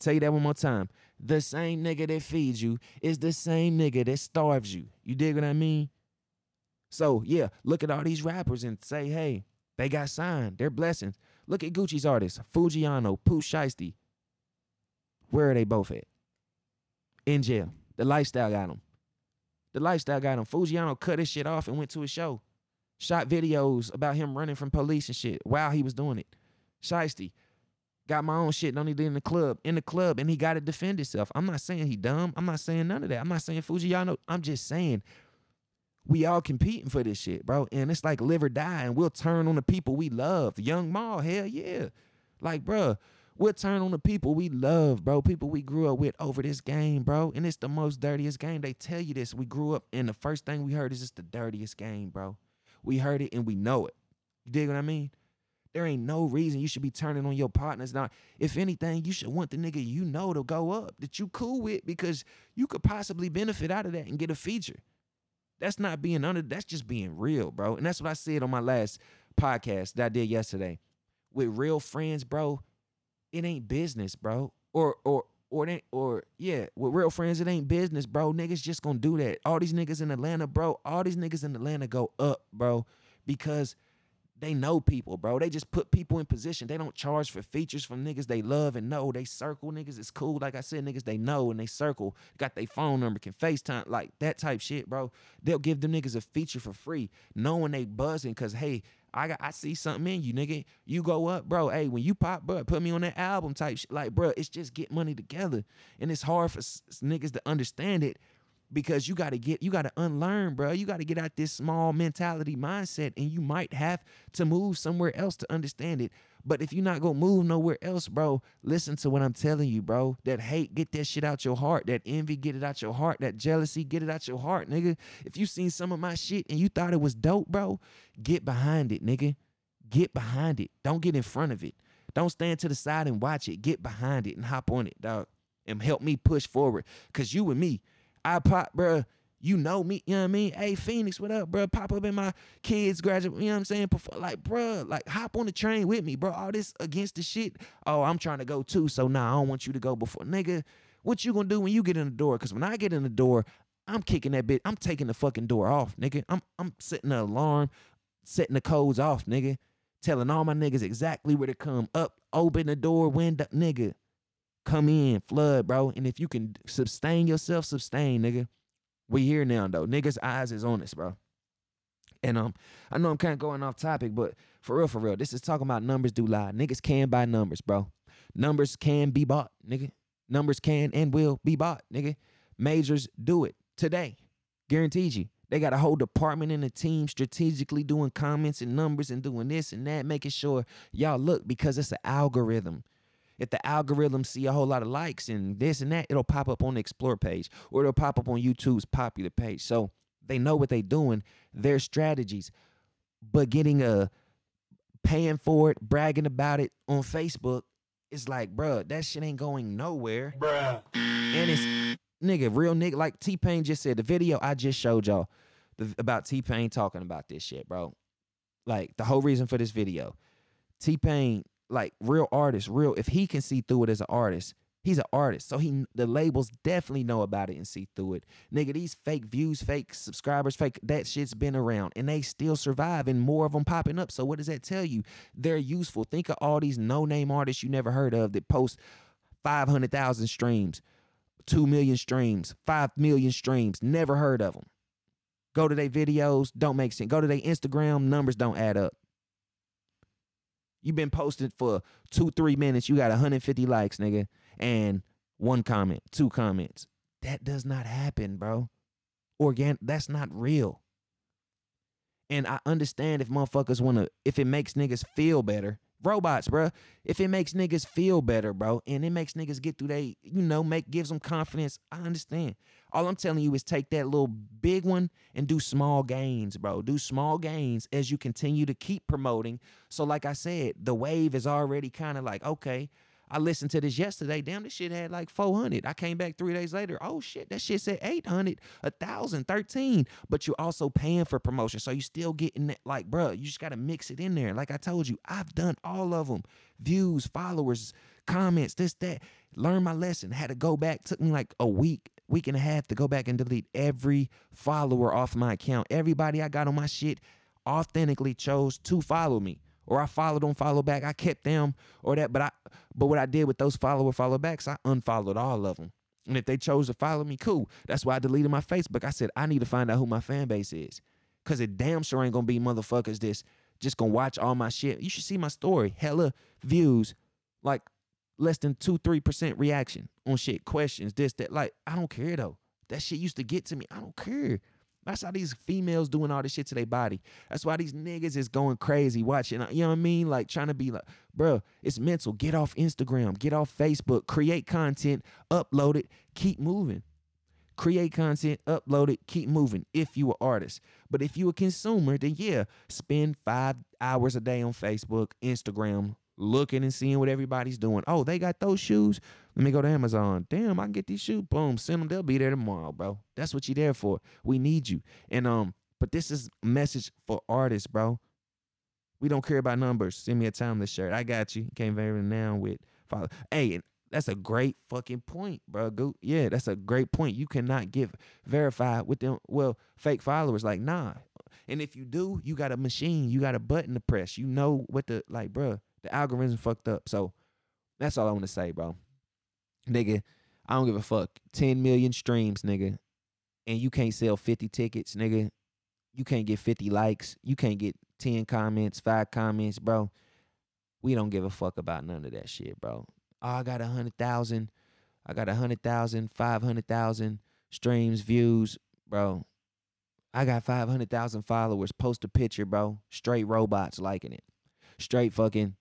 Tell you that one more time. The same nigga that feeds you is the same nigga that starves you. You dig what I mean? So yeah, look at all these rappers and say, hey, they got signed. They're blessings. Look at Gucci's artists, Foogiano, Pooh Shiesty. Where are they both at? In jail. The lifestyle got them. The lifestyle got him. Foogiano cut his shit off and went to a show. Shot videos about him running from police and shit while he was doing it. Shiesty got my own shit. Don't need in the club. In the club, and he got to defend himself. I'm not saying he dumb. I'm not saying none of that. I'm not saying Foogiano. I'm just saying we all competing for this shit, bro. And it's like live or die, and we'll turn on the people we love. Young Maul, hell yeah. Like, bro, we'll turn on the people we love, bro. People we grew up with over this game, bro. And it's the most dirtiest game. They tell you this. We grew up, and the first thing we heard is it's the dirtiest game, bro. We heard it and we know it. You dig what I mean? There ain't no reason you should be turning on your partners. Now, if anything, you should want the nigga you know to go up that you cool with because you could possibly benefit out of that and get a feature. That's not being under, that's just being real, bro. And that's what I said on my last podcast that I did yesterday. With real friends, bro, it ain't business, bro. Or or or or yeah, with real friends, it ain't business, bro. Niggas just gonna do that. All these niggas in Atlanta, bro, all these niggas in Atlanta go up, bro, because they know people, bro. They just put people in position. They don't charge for features from niggas they love and know. They circle niggas. It's cool. Like I said, niggas they know and they circle. Got their phone number, can FaceTime, like that type shit, bro. They'll give them niggas a feature for free, knowing they buzzing. Cause hey, I got I see something in you, nigga. You go up, bro. Hey, when you pop, bro, put me on that album type shit. Like, bro, it's just get money together. And it's hard for s- niggas to understand it because you got to get you got to unlearn bro you got to get out this small mentality mindset and you might have to move somewhere else to understand it. But if you're not gonna move nowhere else bro listen to what i'm telling you bro. That hate get that shit out your heart. That envy get it out your heart. That jealousy get it out your heart nigga. If you seen some of my shit and you thought it was dope bro get behind it nigga. Get behind it. Don't get in front of it. Don't stand to the side and watch it. Get behind it and hop on it dog and help me push forward. Because you and me I pop, bruh. You know me, you know what I mean? Hey, Phoenix, what up, bruh? Pop up in my kids' graduate, you know what I'm saying? Before, Like, bruh, like hop on the train with me, bro. All this against the shit. Oh, I'm trying to go too, so nah, I don't want you to go before. Nigga, what you gonna do when you get in the door? Cause when I get in the door, I'm kicking that bitch. I'm taking the fucking door off, nigga. I'm I'm setting the alarm, setting the codes off, nigga. Telling all my niggas exactly where to come. Up, open the door, window, nigga come in, flood, bro. And if you can sustain yourself, sustain, nigga. We here now though. Niggas' eyes is on us, bro. And um, I know I'm kind of going off topic, but for real, for real, this is talking about numbers do lie. Niggas can buy numbers, bro. Numbers can be bought, nigga. Numbers can and will be bought, nigga. Majors do it today. Guaranteed you. They got a whole department and a team strategically doing comments and numbers and doing this and that, making sure y'all look because it's an algorithm if the algorithm see a whole lot of likes and this and that, it'll pop up on the explore page or it'll pop up on YouTube's popular page. So they know what they're doing, their strategies. But getting a paying for it, bragging about it on Facebook, it's like, bruh, that shit ain't going nowhere. Bruh. And it's nigga, real nigga. Like T Pain just said, the video I just showed y'all the, about T Pain talking about this shit, bro. Like the whole reason for this video, T Pain, like real artist, real. If he can see through it as an artist, he's an artist. So he, the labels definitely know about it and see through it. Nigga, these fake views, fake subscribers, fake that shit's been around and they still survive and more of them popping up. So what does that tell you? They're useful. Think of all these no name artists you never heard of that post five hundred thousand streams. 2 million streams, 5 million streams, never heard of them. Go to their videos, don't make sense. Go to their Instagram, numbers don't add up. You've been posting for two, three minutes, you got 150 likes, nigga, and one comment, two comments. That does not happen, bro. Organ, that's not real. And I understand if motherfuckers wanna, if it makes niggas feel better, robots, bro. If it makes niggas feel better, bro, and it makes niggas get through they, you know, make gives them confidence. I understand. All I'm telling you is take that little big one and do small gains, bro. Do small gains as you continue to keep promoting. So, like I said, the wave is already kind of like, okay, I listened to this yesterday. Damn, this shit had like 400. I came back three days later. Oh shit, that shit said 800, 1,000, 13. But you're also paying for promotion. So you still getting that, like, bro, you just got to mix it in there. Like I told you, I've done all of them views, followers, comments, this, that. Learn my lesson. Had to go back. Took me like a week, week and a half to go back and delete every follower off my account. Everybody I got on my shit authentically chose to follow me or I followed them, follow back. I kept them or that. But I, but what I did with those follower, follow backs, I unfollowed all of them. And if they chose to follow me, cool. That's why I deleted my Facebook. I said I need to find out who my fan base is, cause it damn sure ain't gonna be motherfuckers this just gonna watch all my shit. You should see my story, hella views, like less than two, three percent reaction on shit, questions, this, that. Like I don't care though. That shit used to get to me. I don't care. That's how these females doing all this shit to their body. That's why these niggas is going crazy watching. Uh, you know what I mean? Like trying to be like, bro, it's mental. Get off Instagram. Get off Facebook. Create content. Upload it. Keep moving. Create content. Upload it. Keep moving. If you an artist, but if you a consumer, then yeah, spend five hours a day on Facebook, Instagram, looking and seeing what everybody's doing. Oh, they got those shoes. Let me go to Amazon. Damn, I can get these shoes. Boom, send them. They'll be there tomorrow, bro. That's what you there for. We need you. And um, but this is message for artists, bro. We don't care about numbers. Send me a timeless shirt. I got you. Came very now with follow. Hey, that's a great fucking point, bro. Go, yeah, that's a great point. You cannot get verified with them. Well, fake followers, like nah. And if you do, you got a machine, you got a button to press. You know what the like, bruh, the algorithm fucked up. So that's all I want to say, bro. Nigga, I don't give a fuck. 10 million streams, nigga. And you can't sell 50 tickets, nigga. You can't get 50 likes. You can't get 10 comments, five comments, bro. We don't give a fuck about none of that shit, bro. Oh, I got a hundred thousand. I got a hundred thousand, five hundred thousand streams, views, bro. I got five hundred thousand followers. Post a picture, bro. Straight robots liking it. Straight fucking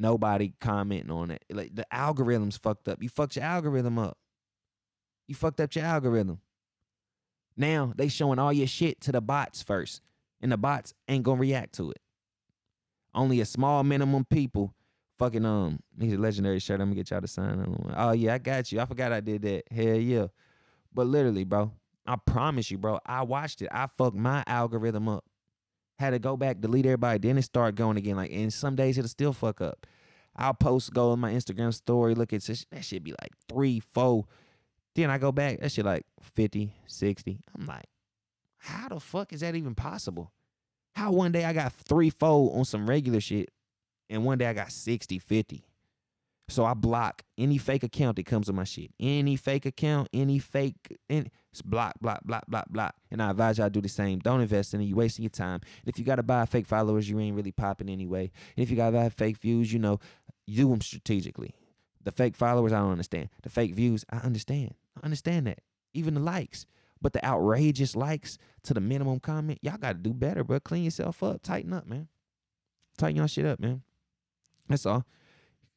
nobody commenting on it. Like the algorithm's fucked up. You fucked your algorithm up. You fucked up your algorithm. Now they showing all your shit to the bots first, and the bots ain't gonna react to it. Only a small minimum people. Fucking um, he's a legendary shirt. I'm gonna get y'all to sign. one. Oh yeah, I got you. I forgot I did that. Hell yeah. But literally, bro, I promise you, bro. I watched it. I fucked my algorithm up. Had to go back, delete everybody, then it start going again. Like, and some days it'll still fuck up. I'll post, go on my Instagram story, look at that shit be like three, four. Then I go back, that shit like 50, 60. I'm like, how the fuck is that even possible? How one day I got three, four on some regular shit, and one day I got 60, 50. So I block any fake account that comes on my shit. Any fake account, any fake, any, it's block, block, block, block, block. And I advise y'all do the same. Don't invest in it. You're wasting your time. And if you gotta buy fake followers, you ain't really popping anyway. And if you gotta buy fake views, you know, do them strategically. The fake followers, I don't understand. The fake views, I understand. I understand that. Even the likes. But the outrageous likes to the minimum comment, y'all gotta do better, bro. Clean yourself up. Tighten up, man. Tighten your shit up, man. That's all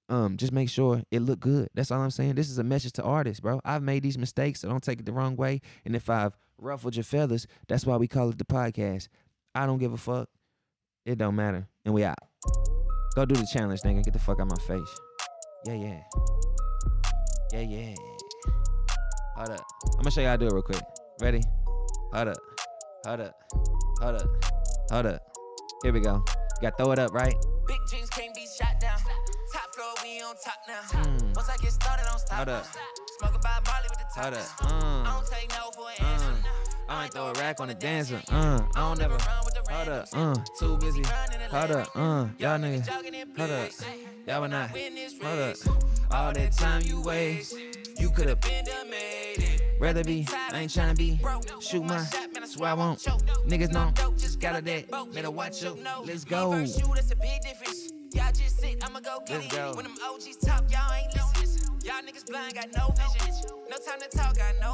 um just make sure it look good. That's all i'm saying. This is a message to artists bro. I've made these mistakes so don't take it the wrong way. And if i've ruffled your feathers that's why we call it the podcast. I don't give a fuck. It don't matter. And we out. Go do the challenge nigga. Get the fuck out my face. Yeah yeah. Yeah yeah. Hold up. I'm gonna show you how to do it real quick. Ready? Hold up. Hold up. Hold up. Hold up. Here we go. You gotta throw it up right? Big can't be shot on top now. Mm. Once I get started, don't stop. Hold up. Smoking by Marley with the top. Hold up. Uh. I don't take no for an answer. I might throw a rack on the dancer. Uh, I don't never. Hold up. Uh, too busy. Hold up. Uh, y'all niggas. Hold up. Y'all would not. Hold up. All that time you waste, you could have Been made it. rather be. I ain't tryna be. Shoot my. That's why I won't. Niggas know. Just got a that. Better watch out. Let's go. Shoot, that's a big difference. Y'all just sit, I'ma go get Let's it. go. When them OGs talk, y'all ain't listening. Y'all niggas blind, got no vision. No time to talk, got no